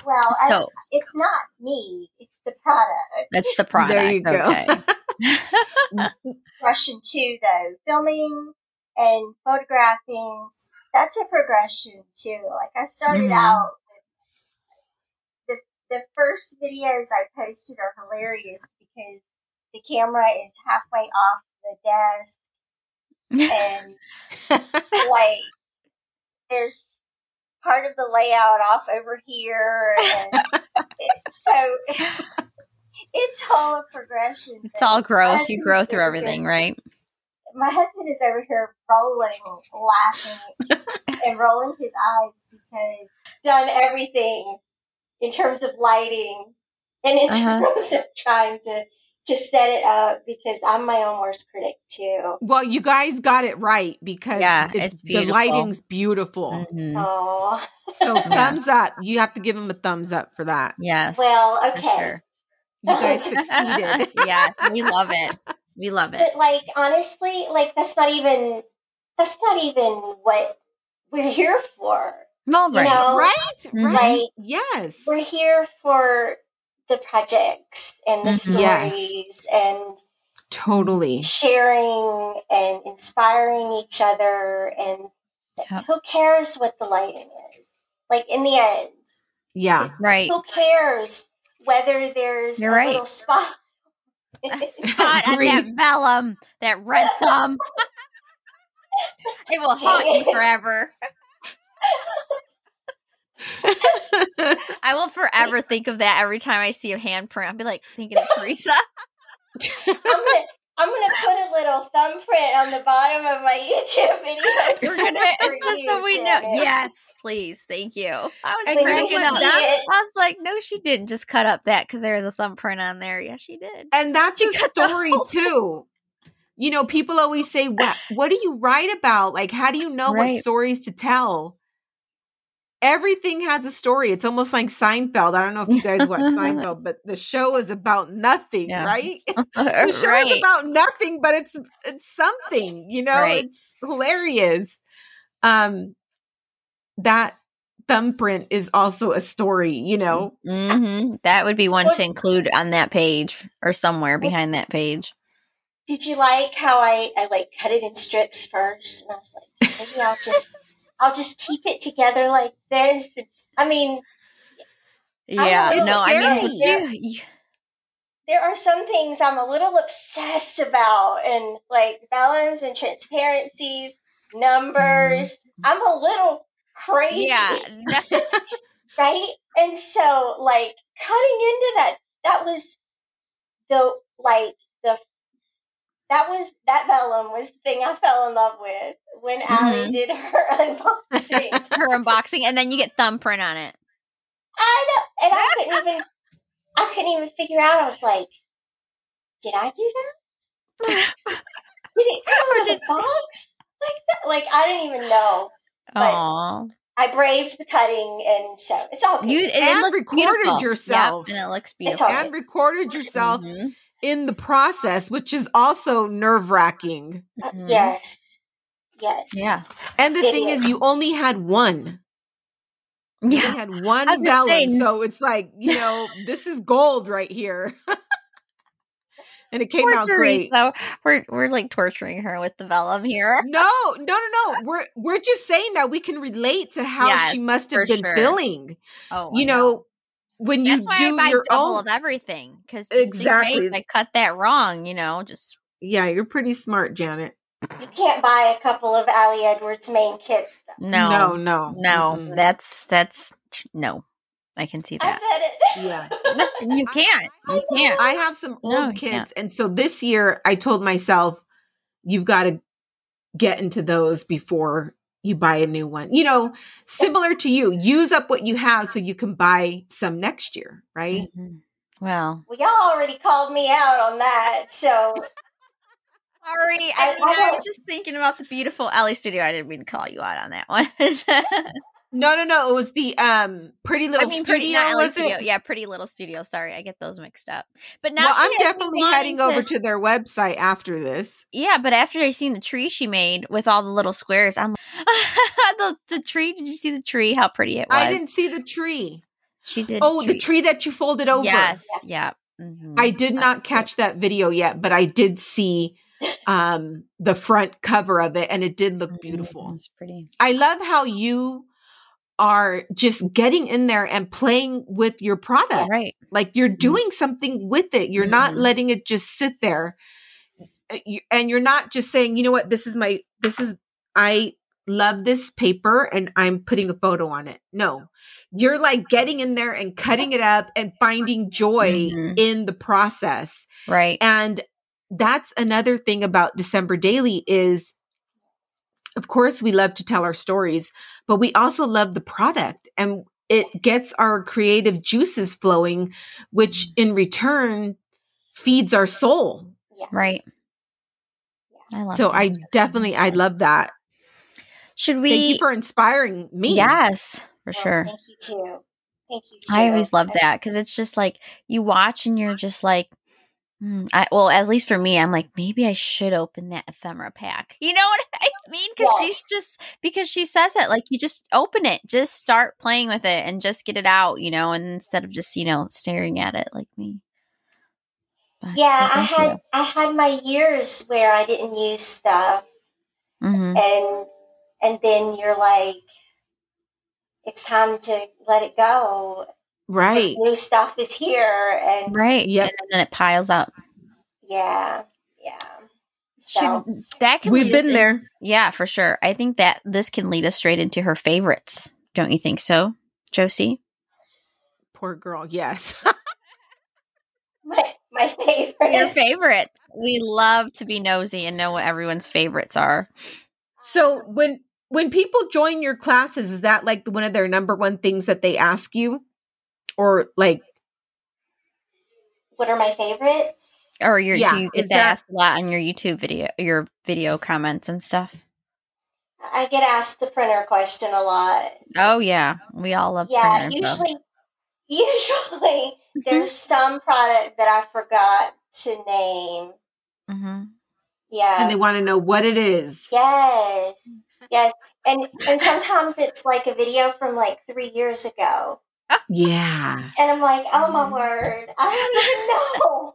Well, so I, it's not me; it's the product. It's the product. There you go. Okay. <laughs> progression too, though. Filming and photographing. That's a progression too. Like I started mm-hmm. out the first videos I posted are hilarious because the camera is halfway off the desk and <laughs> like there's part of the layout off over here and it, so <laughs> it's all a progression. It's all growth. You grow through everything, right? My husband is over here rolling, laughing, <laughs> and rolling his eyes because done everything in terms of lighting and in uh-huh. <laughs> terms of trying to to set it up because I'm my own worst critic too. Well, you guys got it right because yeah, it's, it's the lighting's beautiful. Mm-hmm. Oh, so <laughs> thumbs up. You have to give them a thumbs up for that. Yes. Well, okay. Sure. You guys <laughs> succeeded. yes, we love it. We love it. But like honestly, like that's not even that's not even what we're here for. Well, right. You know? Right. Right. Like, yes. We're here for the projects and the mm-hmm. stories yes. and totally sharing and inspiring each other and yep. who cares what the lighting is like in the end yeah right who cares whether there's You're a right. little spot <laughs> spot on that vellum that red thumb <laughs> it will haunt you forever I will forever <laughs> think of that every time I see a handprint. I'll be like thinking of Teresa. <laughs> I'm gonna I'm gonna put a little thumbprint on the bottom of my YouTube video. We're gonna, it's just so we know. Yes, please, thank you. I was cracking up. I was like, no, she didn't just cut up that because there was a thumbprint on there. Yeah, she did. And that's she a story too. You know, people always say, "What? What do you write about? Like, how do you know right. what stories to tell?" Everything has a story. It's almost like Seinfeld. I don't know if you guys watch <laughs> Seinfeld, but the show is about nothing, yeah. right? <laughs> the show right. is about nothing, but it's it's something, you know, right. it's hilarious. Um that thumbprint is also a story, you know. Mm-hmm. That would be one to include on that page or somewhere behind that page. Did you like how I, I like cut it in strips first? And I was like, maybe I'll just I'll just keep it together like this. I mean, yeah, I no, I mean, there, there are some things I'm a little obsessed about, and like balance and transparencies, numbers. Mm-hmm. I'm a little crazy. Yeah. <laughs> right? And so, like, cutting into that, that was the, like, the that was that vellum was the thing I fell in love with when mm-hmm. Ali did her <laughs> unboxing. <laughs> her unboxing, and then you get thumbprint on it. I know, and I couldn't <laughs> even I couldn't even figure out. I was like, did I do that? did it come in a box like that? Like I didn't even know. Aww. I braved the cutting, and so it's all good. You and, recorded beautiful. yourself, yep, and it looks beautiful. And recorded yourself. Mm-hmm in the process, which is also nerve wracking. Uh, mm-hmm. yes. Yes. Yeah. And the it thing is. is. you only had one. You yeah. had <laughs> one vellum. So it's like, you <laughs> know, this is gold right here. <laughs> and it came Poor out great. So we're we're like torturing her with the vellum here. No, no, no, no. We're we're just saying that we can relate to how yes, she must have been sure. feeling. Oh, you know, when you That's do I your double own of everything because exactly I cut that wrong, you know, just yeah, you're pretty smart, Janet. You can't buy a couple of Ali Edwards main kits. No, no, no, no. Mm-hmm. That's that's no. I can see that. Yeah, <laughs> you can't. You can't. I have some old no, kits, and so this year I told myself, "You've got to get into those before you buy a new one. You know, similar to you, use up what you have so you can buy some next year, right? Mm-hmm. Well, well, y'all already called me out on that, so. <laughs> Sorry, I, I, I, was just thinking about the beautiful Ellie Studio. I didn't mean to call you out on that one. <laughs> No, no, no. It was the um Pretty Little I mean, Studio. Pretty, was studio. It? Yeah, Pretty Little Studio. Sorry, I get those mixed up. But now well, I'm definitely heading to... over to their website after this. Yeah, but after I seen the tree she made with all the little squares, I'm <laughs> the, the tree. Did you see the tree? How pretty it was. I didn't see the tree. She did. Oh, the tree that you folded over. Yes. Yeah. Mm-hmm. I did not catch that video yet, but I did see um the front cover of it and it did look beautiful. It's pretty. I love how you are just getting in there and playing with your product. Right. Like you're mm-hmm. doing something with it. You're mm-hmm. not letting it just sit there. Uh, and you're not just saying, you know what, this is my, this is, I love this paper and I'm putting a photo on it. No, you're like getting in there and cutting it up and finding joy mm-hmm. in the process. Right. And that's another thing about December Daily is of course we love to tell our stories, but we also love the product and it gets our creative juices flowing, which mm-hmm. in return feeds our soul. Yeah. Right. I love so that. I definitely I love that. Should we Thank you for inspiring me. Yes, for well, sure. Thank you too. Thank you too. I always love that because it's just like you watch and you're just like mm, I, well, at least for me, I'm like, maybe I should open that ephemera pack. You know what <laughs> I mean? Because yes. she's just because she says it, like you just open it, just start playing with it, and just get it out, you know, and instead of just you know staring at it like me. But, yeah, so I had you. I had my years where I didn't use stuff, mm-hmm. and and then you're like, it's time to let it go. Right. New stuff is here, and right. Yeah. And then it piles up. Yeah. Yeah. So, Should, that can we've been there. Into, yeah, for sure. I think that this can lead us straight into her favorites. Don't you think so, Josie? Poor girl. Yes. <laughs> my my favorite. Your favorite. We love to be nosy and know what everyone's favorites are. So when when people join your classes, is that like one of their number one things that they ask you? Or like what are my favorites? Or your yeah, do you get that, that asked a lot on your YouTube video your video comments and stuff? I get asked the printer question a lot. Oh yeah. We all love Yeah, usually <laughs> usually there's some product that I forgot to name. Mm-hmm. Yeah. And they want to know what it is. Yes. Yes. And and sometimes it's like a video from like three years ago. Yeah. <laughs> And I'm like, oh my word, I don't even know.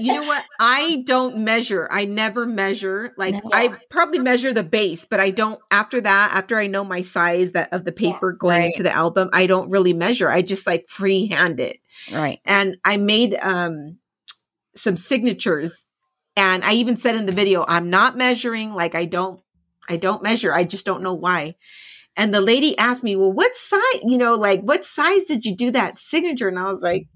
you know what? I don't measure. I never measure. Like. I probably measure the base, but I don't after that, after I know my size that of the paper yeah, going right. into the album, I don't really measure. I just like freehand it. Right. And I made um some signatures and I even said in the video, I'm not measuring, like I don't I don't measure. I just don't know why. And the lady asked me, Well, what size, you know, like what size did you do that signature? And I was like,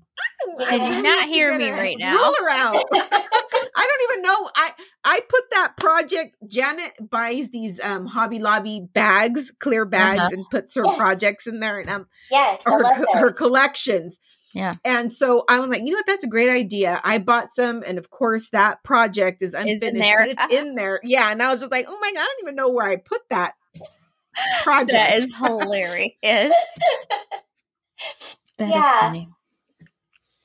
did you not hear me right now? Ruler out. <laughs> I don't even know. I I put that project. Janet buys these um Hobby Lobby bags, clear bags, uh-huh. and puts her yes. projects in there, and um, yes, her her collections. Yeah. And so I was like, you know what? That's a great idea. I bought some, and of course, that project is unfinished. Is in there. it's <laughs> in there. Yeah. And I was just like, oh my god, I don't even know where I put that project. that is hilarious. that yeah. Is funny.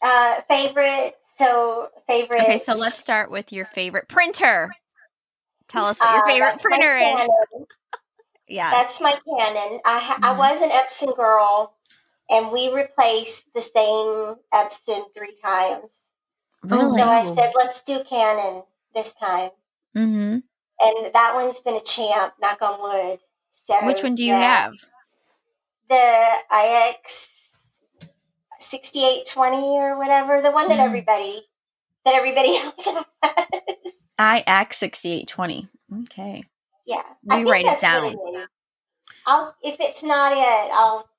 Uh, favorite. So favorite. Okay, so let's start with your favorite printer. Tell us what your uh, favorite uh, printer is. yeah, that's my Canon. I ha- mm-hmm. I was an Epson girl, and we replaced the same Epson three times. Really? So I said, let's do Canon this time. Mm-hmm. And that one's been a champ. Knock on wood. So which one do you the, have? The IX 6820 or whatever, the one that mm. everybody that everybody <laughs> else has. IX 6820. Okay. Yeah. We write it down. I'll if it's not it, I'll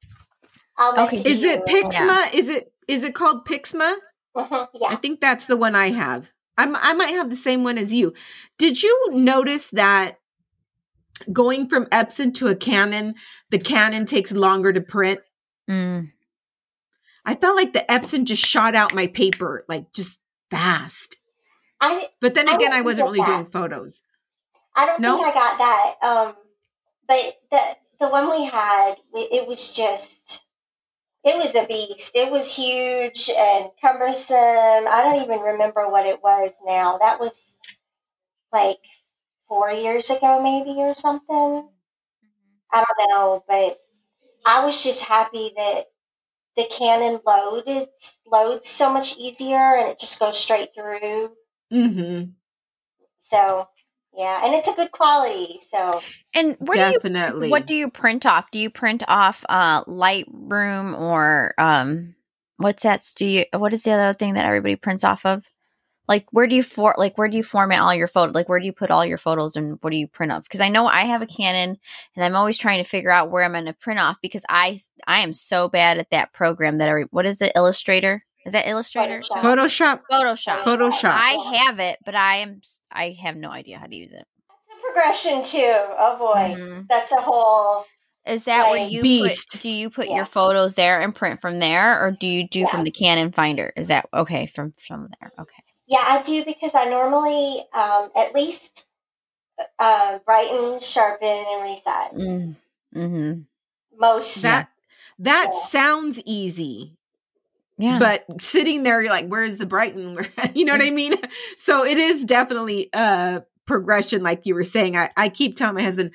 I'll Okay. Is it Pixma? Yeah. Is it is it called Pixma? Mm-hmm. Yeah. I think that's the one I have. I'm, I might have the same one as you. Did you notice that going from Epson to a Canon, the Canon takes longer to print? Mm. I felt like the Epson just shot out my paper like just fast. I, but then again, I, I wasn't really that. doing photos. I don't no? think I got that. Um, but the the one we had, it was just, it was a beast. It was huge and cumbersome. I don't even remember what it was now. That was like four years ago, maybe or something. Mm-hmm. I don't know, but I was just happy that the Canon load loads so much easier and it just goes straight through. Mm-hmm. So yeah, and it's a good quality. So and where definitely, do you, what do you print off? Do you print off uh, Lightroom or um, what's that? Do you what is the other thing that everybody prints off of? Like where do you for like where do you format all your photos like where do you put all your photos and what do you print off? Because i know i have a canon and i'm always trying to figure out where i'm going to print off because i i am so bad at that program that i what is it illustrator? Is that illustrator? Photoshop. Photoshop. Photoshop. I have it but i am i have no idea how to use it. It's a progression too oh boy mm-hmm. that's a whole is that like, where you beast. put do you put yeah. your photos there and print from there or do you do yeah. from the canon finder? Is that okay from from there okay yeah, I do because I normally um, at least uh, brighten, sharpen, and resize. Mm. Mm-hmm. Most that that yeah. sounds easy. Yeah. But sitting there, you're like, where's the brighten? <laughs> you know what I mean? <laughs> So it is definitely a progression, like you were saying. I, I keep telling my husband,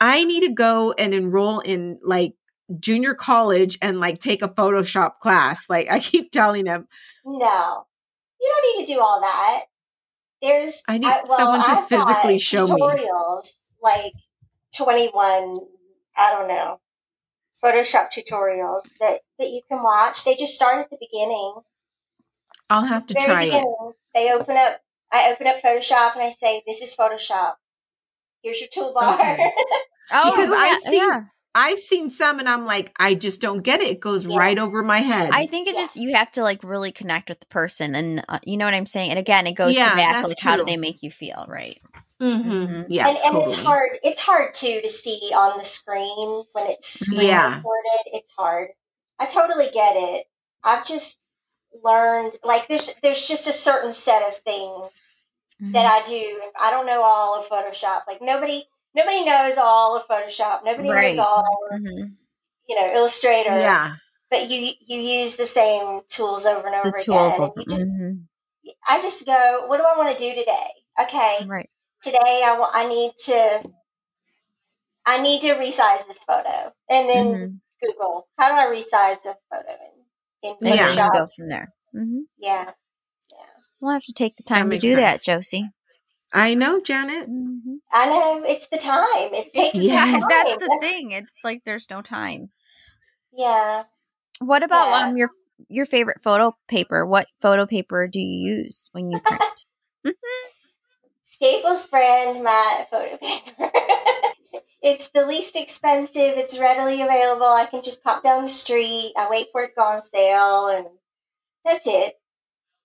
I need to go and enroll in like junior college and like take a Photoshop class. Like I keep telling him. No you don't need to do all that. There's I need I, well, someone to I've physically show tutorials, me. Like 21, I don't know, Photoshop tutorials that, that you can watch. They just start at the beginning. I'll have to try beginning, it. They open up, I open up Photoshop and I say, this is Photoshop. Here's your toolbar. Okay. <laughs> oh, because yeah, I've seen, yeah. I've seen some and I'm like, I just don't get it. It goes yeah. right over my head. I think it yeah. just, you have to like really connect with the person. And uh, you know what I'm saying? And again, it goes yeah, to back, like, true. how do they make you feel? Right. Mm-hmm. Mm-hmm. Yeah. And, and totally. it's hard. It's hard too to see on the screen when it's screen yeah. recorded. It's hard. I totally get it. I've just learned, like, there's, there's just a certain set of things mm-hmm. that I do. I don't know all of Photoshop. Like, nobody, nobody knows all of Photoshop. Nobody right. knows all, mm-hmm. you know, Illustrator. Yeah. But you you use the same tools over and over the again. Tools. And just, mm-hmm. I just go, what do I want to do today? Okay. Right. Today I want. I need to. I need to resize this photo, and then mm-hmm. Google how do I resize a photo in, in Photoshop. Yeah, go from there. Mm-hmm. Yeah. Yeah. We'll have to take the time to do sense. that, Josie. I know, Janet. Mm-hmm. I know it's the time. It's taking yes, time. That's the that's... thing. It's like there's no time. Yeah. What about yeah. um your your favorite photo paper? What photo paper do you use when you print? Mm-hmm. <laughs> Staples brand matte photo paper. <laughs> it's the least expensive. It's readily available. I can just pop down the street. I wait for it to go on sale, and that's it.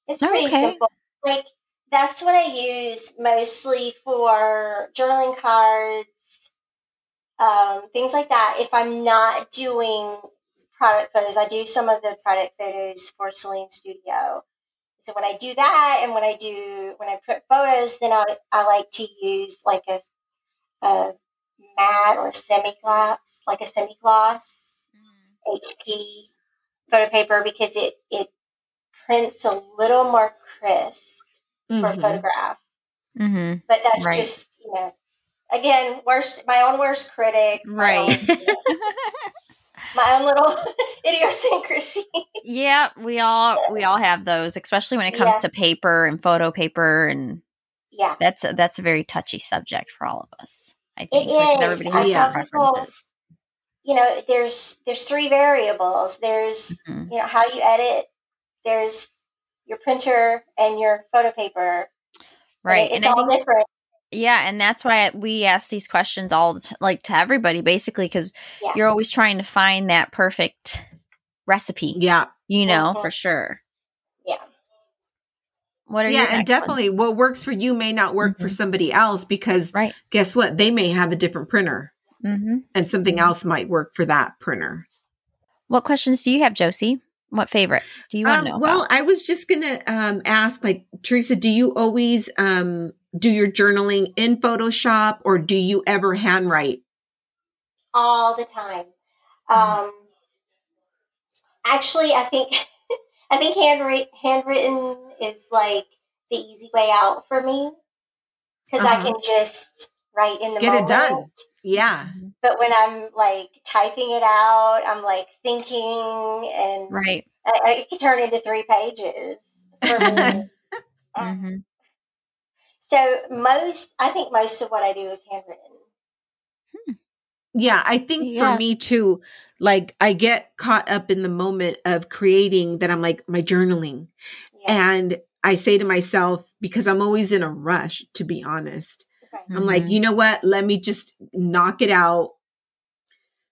It's pretty okay. simple. Like that's what I use mostly for journaling cards, um, things like that. If I'm not doing product photos, I do some of the product photos for Celine Studio. So when I do that, and when I do when I put photos, then I I like to use like a, a matte or semi gloss, like a semi gloss mm-hmm. HP photo paper because it it prints a little more crisp mm-hmm. for a photograph. Mm-hmm. But that's right. just, you know, again, worst, my own worst critic. Right. My own, you know, <laughs> my own little <laughs> idiosyncrasy. Yeah, we all we all have those, especially when it comes yeah. to paper and photo paper, and yeah, that's a, that's a very touchy subject for all of us. I think like, everybody has their preferences. You know, there's there's three variables. There's mm-hmm. you know how you edit. There's your printer and your photo paper. Right. And it's and all think, different. Yeah, and that's why we ask these questions all the t- like to everybody basically because yeah. you're always trying to find that perfect recipe. Yeah. You know, mm-hmm. for sure. Yeah. What are yeah, and definitely ones? what works for you may not work mm-hmm. for somebody else because right. guess what? They may have a different printer, mm-hmm. and something else might work for that printer. What questions do you have, Josie? What favorites do you want to um, know? Well, about? I was just going to um, ask, like Teresa, do you always um, do your journaling in Photoshop, or do you ever handwrite? All the time. Mm-hmm. actually, I think <laughs> I think handwritten handwritten is like the easy way out for me because uh-huh. I can just write in the get moment. it done. Yeah. But when I'm like typing it out, I'm like thinking and right. I, it can turn into three pages for me. <laughs> mm-hmm. So most, I think most of what I do is handwritten. Hmm. Yeah, I think yeah. for me too, like I get caught up in the moment of creating that I'm like my journaling. Yeah. And I say to myself, because I'm always in a rush, to be honest, okay. I'm mm-hmm. like, you know what? Let me just knock it out.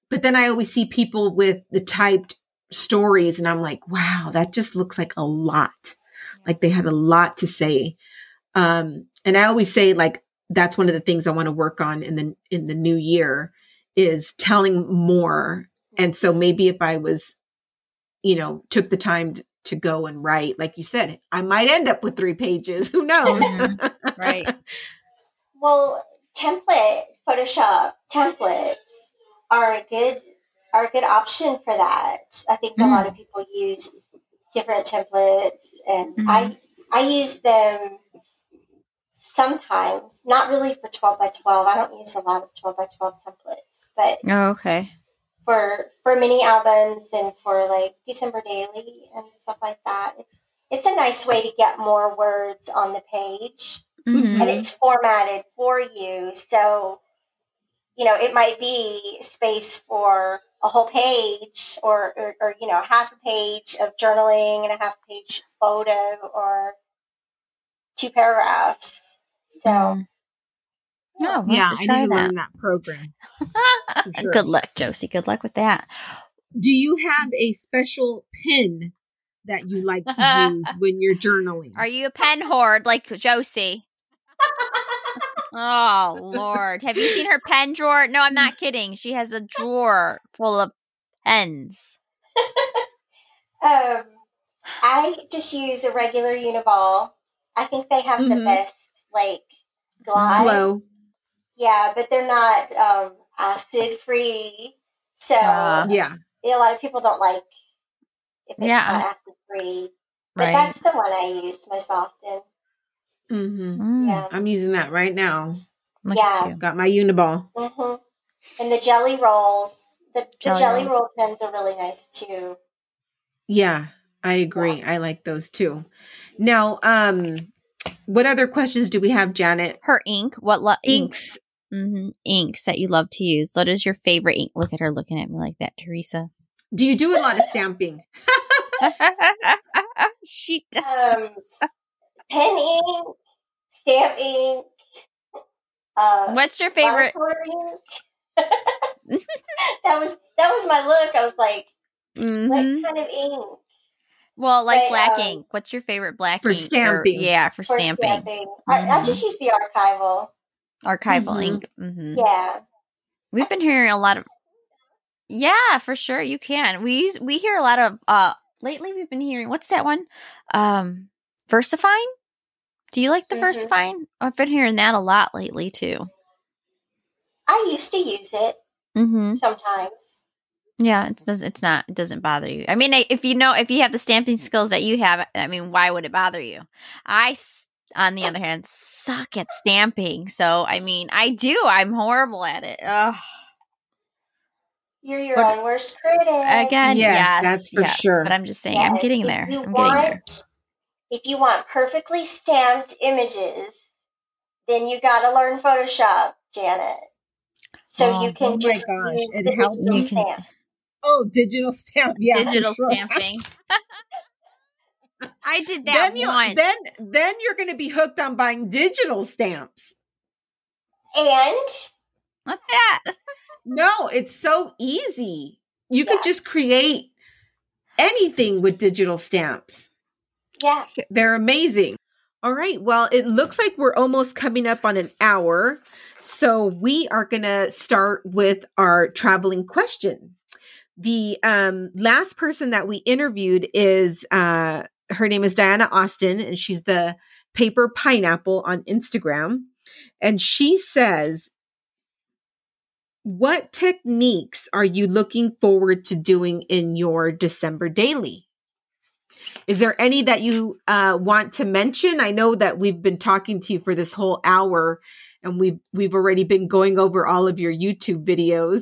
But then I always see people with the typed stories, and I'm like, wow, that just looks like a lot. Like they had a lot to say. Um, and I always say, like, that's one of the things I want to work on in the in the new year is telling more. And so maybe if I was, you know, took the time to go and write, like you said, I might end up with three pages. <laughs> Who knows? Mm-hmm. right. <laughs> Well, template Photoshop templates are a good are a good option for that. I think mm. a lot of people use different templates, and mm. I I use them sometimes. Not really for twelve by twelve. I don't use a lot of twelve by twelve templates, but oh, okay for for mini albums and for like December daily and stuff like that. It's it's a nice way to get more words on the page, mm-hmm. and it's formatted for you. So, you know, it might be space for a whole page, or or, or you know, half a page of journaling and a half page photo, or two paragraphs. So. Mm. Oh, yeah, I need to that. learn that program. <laughs> Sure. Good luck, Josie. Good luck with that. Do you have a special pen that you like to <laughs> use when you're journaling? Are you a pen hoard like Josie? Oh <laughs> Lord, have you seen her pen drawer? No, I'm not kidding. She has a drawer full of pens. <laughs> um, I just use a regular Uniball. I think they have mm-hmm. the best like glide. Flow. Yeah, but they're not um, acid free. So uh, yeah, a lot of people don't like if it's yeah. not acid free. But right. that's the one I use most often. Mm-hmm. Mm. Yeah, I'm using that right now. Look yeah, got my Uniball. Mm-hmm. And the jelly rolls, the, jelly, the jelly roll pens are really nice too. Yeah, I agree. Yeah. I like those too. Now, um, what other questions do we have, Janet? Her ink. What lo- inks? Mm-hmm. Inks that you love to use. What is your favorite ink? Look at her looking at me like that, Teresa. Do you do a lot of stamping? <laughs> <laughs> she does. Um, pen ink, stamp ink. Uh, What's your favorite? <laughs> that was that was my look. I was like, mm-hmm. what kind of ink? Well, like but, black um, ink. What's your favorite black ink? for ink? stamping? Or, yeah, for, for stamping. stamping. Mm-hmm. I, I, just use the archival. Archival mm-hmm. ink. Mm-hmm. Yeah. We've been hearing a lot of. Yeah, for sure you can. We we hear a lot of. uh Lately, we've been hearing what's that one? Um, VersaFine. Do you like the mm-hmm. VersaFine? I've been hearing that a lot lately too. I used to use it mm-hmm. sometimes. Yeah, it does. It's not. It doesn't bother you. I mean, if you know, if you have the stamping skills that you have, I mean, why would it bother you? I, on the other hand, suck at stamping. So, I mean, I do. I'm horrible at it. Ugh. You're your but, own worst critic. Again, yes, yes that's for yes, sure. But I'm just saying, yes, I'm getting there. I'm getting there. If you want perfectly stamped images, then you got to learn Photoshop, Janet. So oh, you can oh just use it the helps. stamp. Oh, digital stamp. Yeah. Digital sure. stamping. <laughs> I did that then once. Then then you're going to be hooked on buying digital stamps. And what's that? <laughs> no, it's so easy. You yeah. could just create anything with digital stamps. Yeah. They're amazing. All right. Well, it looks like we're almost coming up on an hour. So we are going to start with our traveling question the um, last person that we interviewed is uh, her name is Diana Austin, and she's the paper pineapple on Instagram. And she says, What techniques are you looking forward to doing in your December daily? Is there any that you uh, want to mention? I know that we've been talking to you for this whole hour, and we've we've already been going over all of your YouTube videos.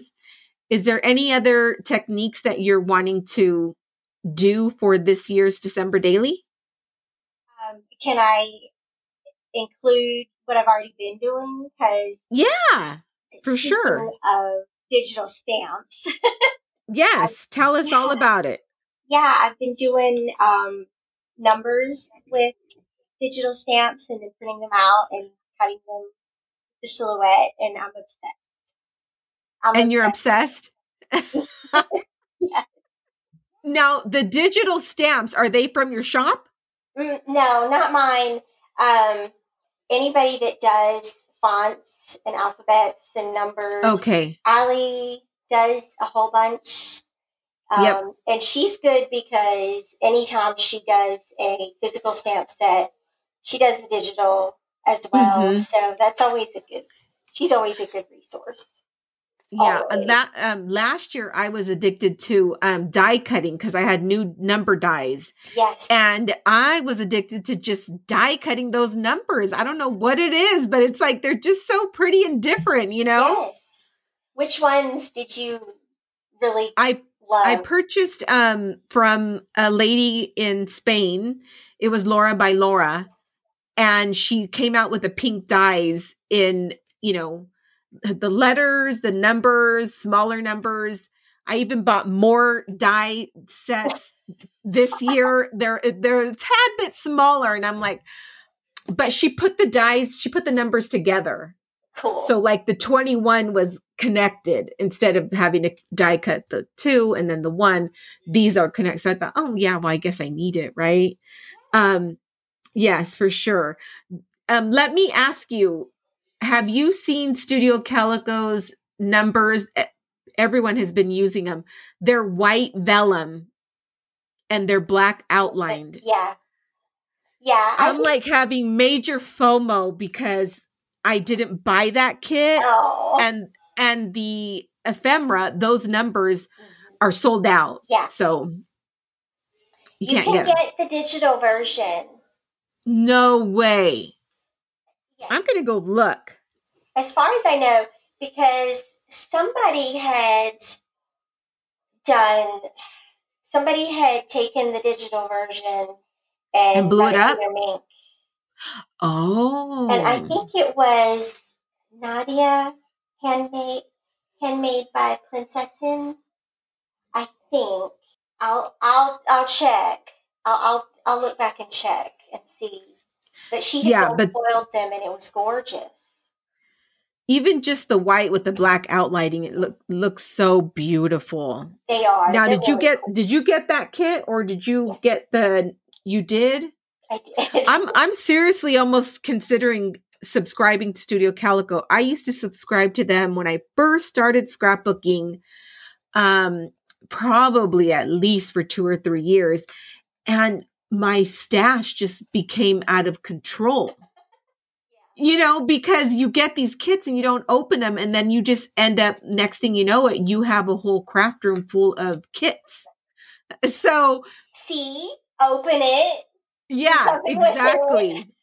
Is there any other techniques that you're wanting to do for this year's December daily? Um, can I include what I've already been doing? Because yeah, for sure. Of digital stamps. <laughs> yes, tell us yeah. all about it. Yeah, I've been doing um, numbers with digital stamps and then printing them out and cutting them the silhouette, and I'm obsessed. I'm and obsessed. you're obsessed? <laughs> yeah. Now, the digital stamps, are they from your shop? Mm, no, not mine. Um, anybody that does fonts and alphabets and numbers. Okay. Ali does a whole bunch. Um, yep. And she's good because anytime she does a physical stamp set, she does the digital as well. Mm-hmm. So that's always a good, she's always a good resource. Yeah, that um, last year I was addicted to um, die cutting because I had new number dies. Yes, and I was addicted to just die cutting those numbers. I don't know what it is, but it's like they're just so pretty and different, you know. Yes. Which ones did you really? I love? I purchased um, from a lady in Spain. It was Lora Bailora, and she came out with the pink dies in you know the letters, the numbers, smaller numbers. I even bought more die sets this year. They're they're a tad bit smaller, and I'm like, but she put the dies, she put the numbers together. Cool. So like the 21 was connected instead of having to die cut the two and then the one. These are connected. So I thought, oh yeah, well I guess I need it, right? Um, yes, for sure. Um, let me ask you, have you seen Studio Calico's numbers? Everyone has been using them. They're white vellum and they're black outlined. Yeah. Yeah. I'm like having major FOMO because I didn't buy that kit. Oh. And and the ephemera, those numbers mm-hmm. are sold out. Yeah. So you, you can get, get the digital version. No way. I'm going to go look. As far as I know, because somebody had done, somebody had taken the digital version and, and blew it up. Oh. And I think it was Nadia handmade handmade by Princessin. I think I'll I'll I'll check. I'll I'll I'll look back and check and see but she yeah, but boiled them and it was gorgeous. Even just the white with the black outlining, it look, looks so beautiful. They are. Now, did you get did you get that kit or did you yes. get the you did? I did. I'm I'm seriously almost considering subscribing to Studio Calico. I used to subscribe to them when I first started scrapbooking, um, probably at least for two or three years. And my stash just became out of control. You know, because you get these kits and you don't open them, and then you just end up, next thing you know it, you have a whole craft room full of kits. <laughs> So, see, open it. Yeah, exactly.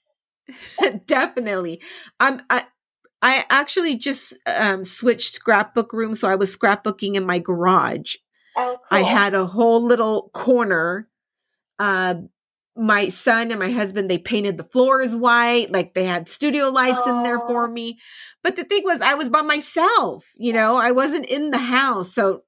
<laughs> Definitely. I'm, I, I actually just um, switched scrapbook room. So I was scrapbooking in my garage. Oh, cool. I had a whole little corner uh, my son and my husband they painted the floors white like they had studio lights in there for me but the thing was i was by myself you know i wasn't in the house so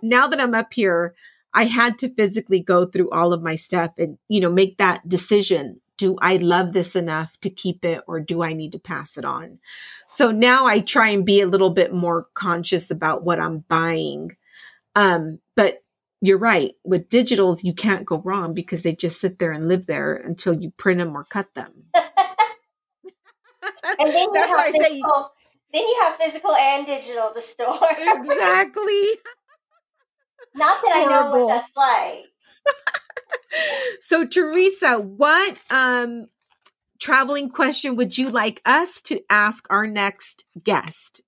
now that i'm up here i had to physically go through all of my stuff and you know make that decision do i love this enough to keep it or do i need to pass it on so now i try and be a little bit more conscious about what i'm buying um but you're right. With digitals, you can't go wrong because they just sit there and live there until you print them or cut them. <laughs> <laughs> and then you That's have physical, then you have physical and digital to store. exactly. <laughs> Not that Horrible. I know what that's like. So Teresa, what um traveling question would you like us to ask our next guest?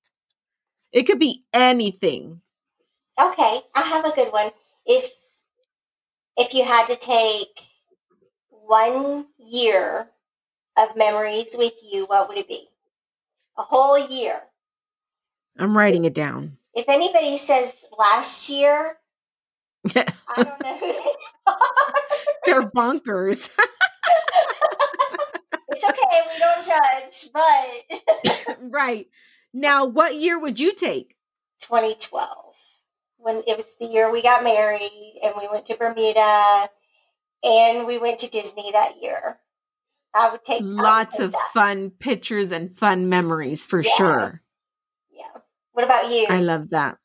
It could be anything. Okay, I have a good one if if you had to take one year of memories with you, what would it be? A whole year. I'm writing it down. If anybody says last year, I don't know who they are. They're bonkers. <laughs> it's okay, we don't judge, but <laughs> right. Now, what year would you take? 2012 when it was the year we got married and we went to Bermuda and we went to Disney that year. I would take lots would take of that. fun pictures and fun memories for yeah. sure. Yeah. What about you? I love that.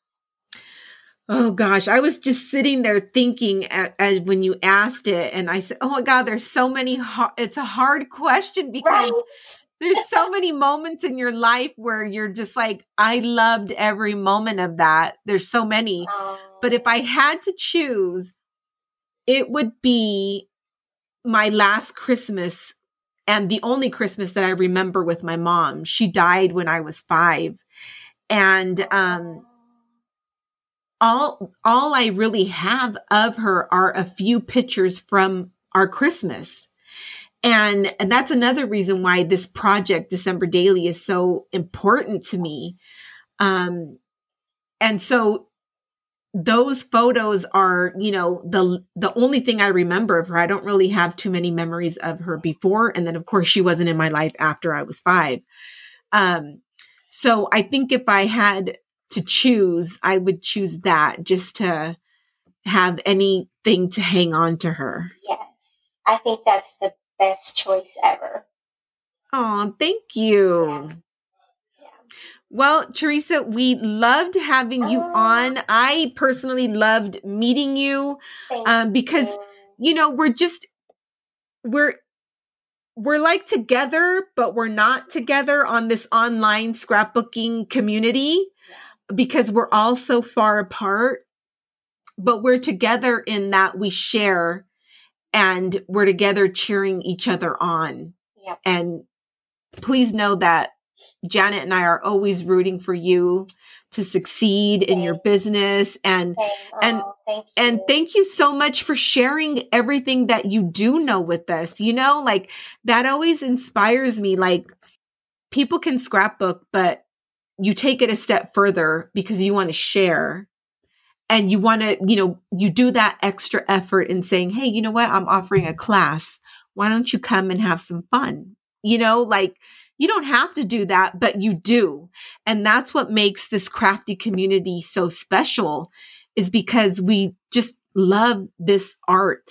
Oh gosh, I was just sitting there thinking at, at, when you asked it, and I said, "Oh my God, there's so many. Hard, it's a hard question because right. there's so <laughs> many moments in your life where you're just like, I loved every moment of that. There's so many, oh. but if I had to choose, it would be my last Christmas and the only Christmas that I remember with my mom. She died when I was five, and um." All all I really have of her are a few pictures from our Christmas. And, and that's another reason why this project, December Daily, is so important to me. Um, and so those photos are, you know, the the only thing I remember of her. I don't really have too many memories of her before. And then of course she wasn't in my life after I was five. Um, so I think if I had to choose, I would choose that just to have anything to hang on to her. Yes. I think that's the best choice ever. Oh, thank you. Yeah. Well, Teresa, we loved having you oh. on. I personally loved meeting you um, because, you. you know, we're just, we're, we're like together, but we're not together on this online scrapbooking community because we're all so far apart, but we're together in that we share and we're together cheering each other on. Yep. And please know that Janet and I are always rooting for you to succeed in your business and and thank and thank you so much for sharing everything that you do know with us. You know, like that always inspires me like people can scrapbook but you take it a step further because you want to share and you want to, you know, you do that extra effort in saying, Hey, you know what? I'm offering a class. Why don't you come and have some fun? You know, like you don't have to do that, but you do. And that's what makes this crafty community so special is because we just love this art.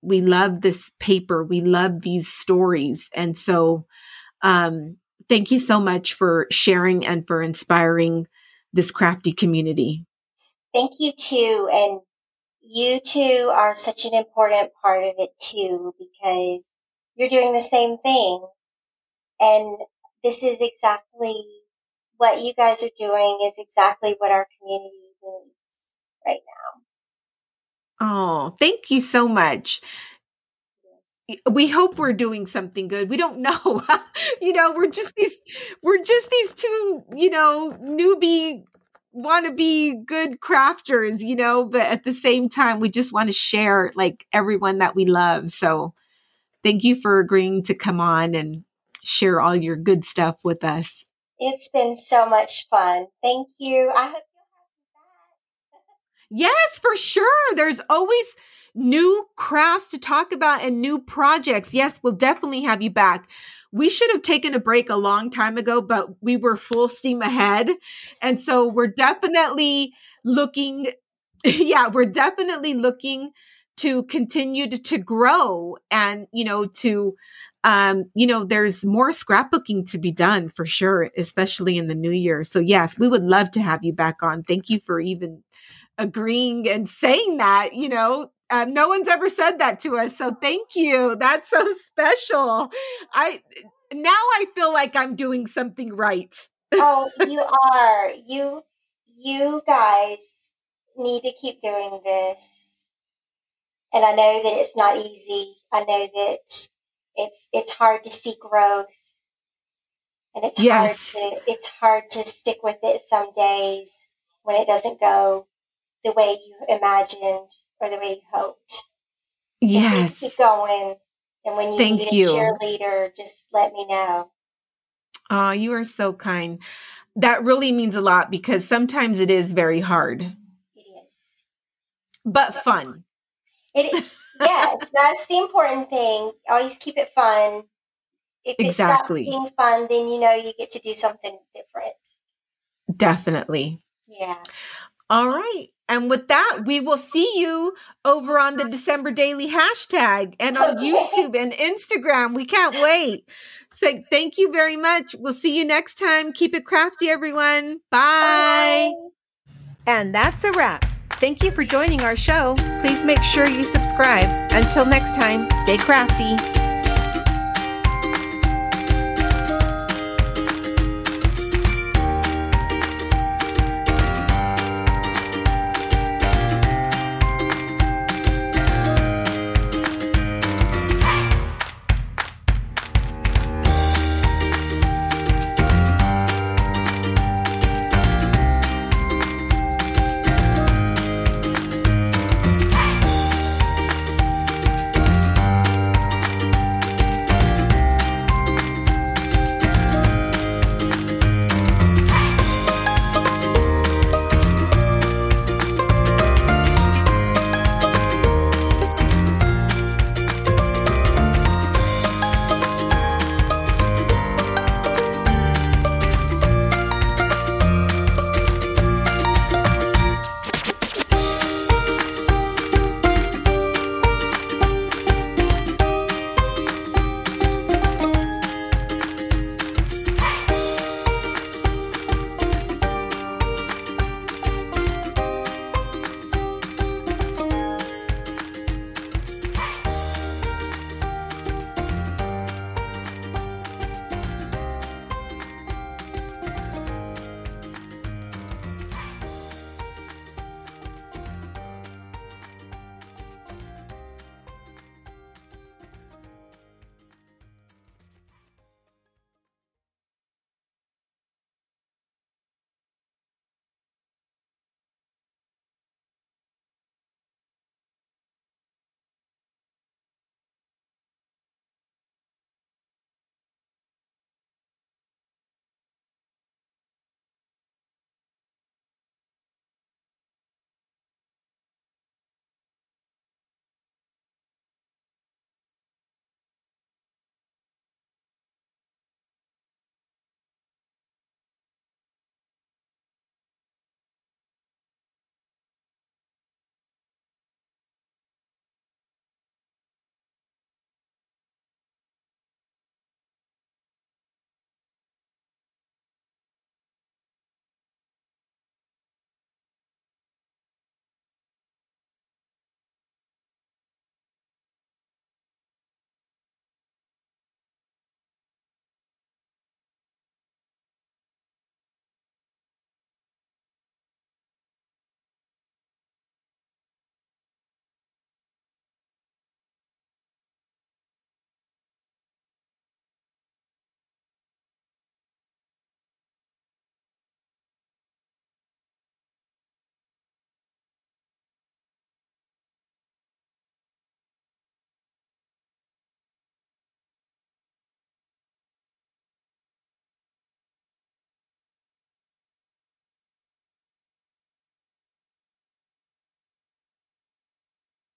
We love this paper. We love these stories. And so, um, thank you so much for sharing and for inspiring this crafty community. Thank you too. And you two are such an important part of it too, because you're doing the same thing. And this is exactly what you guys are doing is exactly what our community needs right now. Oh, thank you so much we hope we're doing something good. We don't know. <laughs> you know, we're just these we're just these two, you know, newbie want to be good crafters, you know, but at the same time we just want to share like everyone that we love. So thank you for agreeing to come on and share all your good stuff with us. It's been so much fun. Thank you. I hope you'll have me back. yes, for sure. There's always new crafts to talk about and new projects. Yes, we'll definitely have you back. We should have taken a break a long time ago, but we were full steam ahead. And so we're definitely looking, <laughs> yeah, we're definitely looking to continue to, to grow and, you know, to, um, you know, there's more scrapbooking to be done for sure, especially in the new year. So yes, we would love to have you back on. Thank you for even agreeing and saying that, you know, um, no one's ever said that to us. So thank you. That's so special. I now I feel like I'm doing something right. oh, <laughs> you are. You you guys need to keep doing this. And I know that it's not easy. I know that it's it's hard to see growth. And it's yes. hard to it's hard to stick with it some days when it doesn't go the way you imagined or the way you hoped. Yes. keep going. And when you Thank need a you. cheerleader, just let me know. Oh, you are so kind. That really means a lot because sometimes it is very hard. It is. But fun. It is. yes, <laughs> that's the important thing. Always keep it fun. If exactly. it stops being fun, then you know you get to do something different. Definitely. Yeah. All right. And with that, we will see you over on the December Daily hashtag and on. YouTube and Instagram. We can't wait. So thank you very much. We'll see you next time. Keep it crafty, everyone. Bye. Bye. And that's a wrap. Thank you for joining our show. Please make sure you subscribe. Until next time, stay crafty.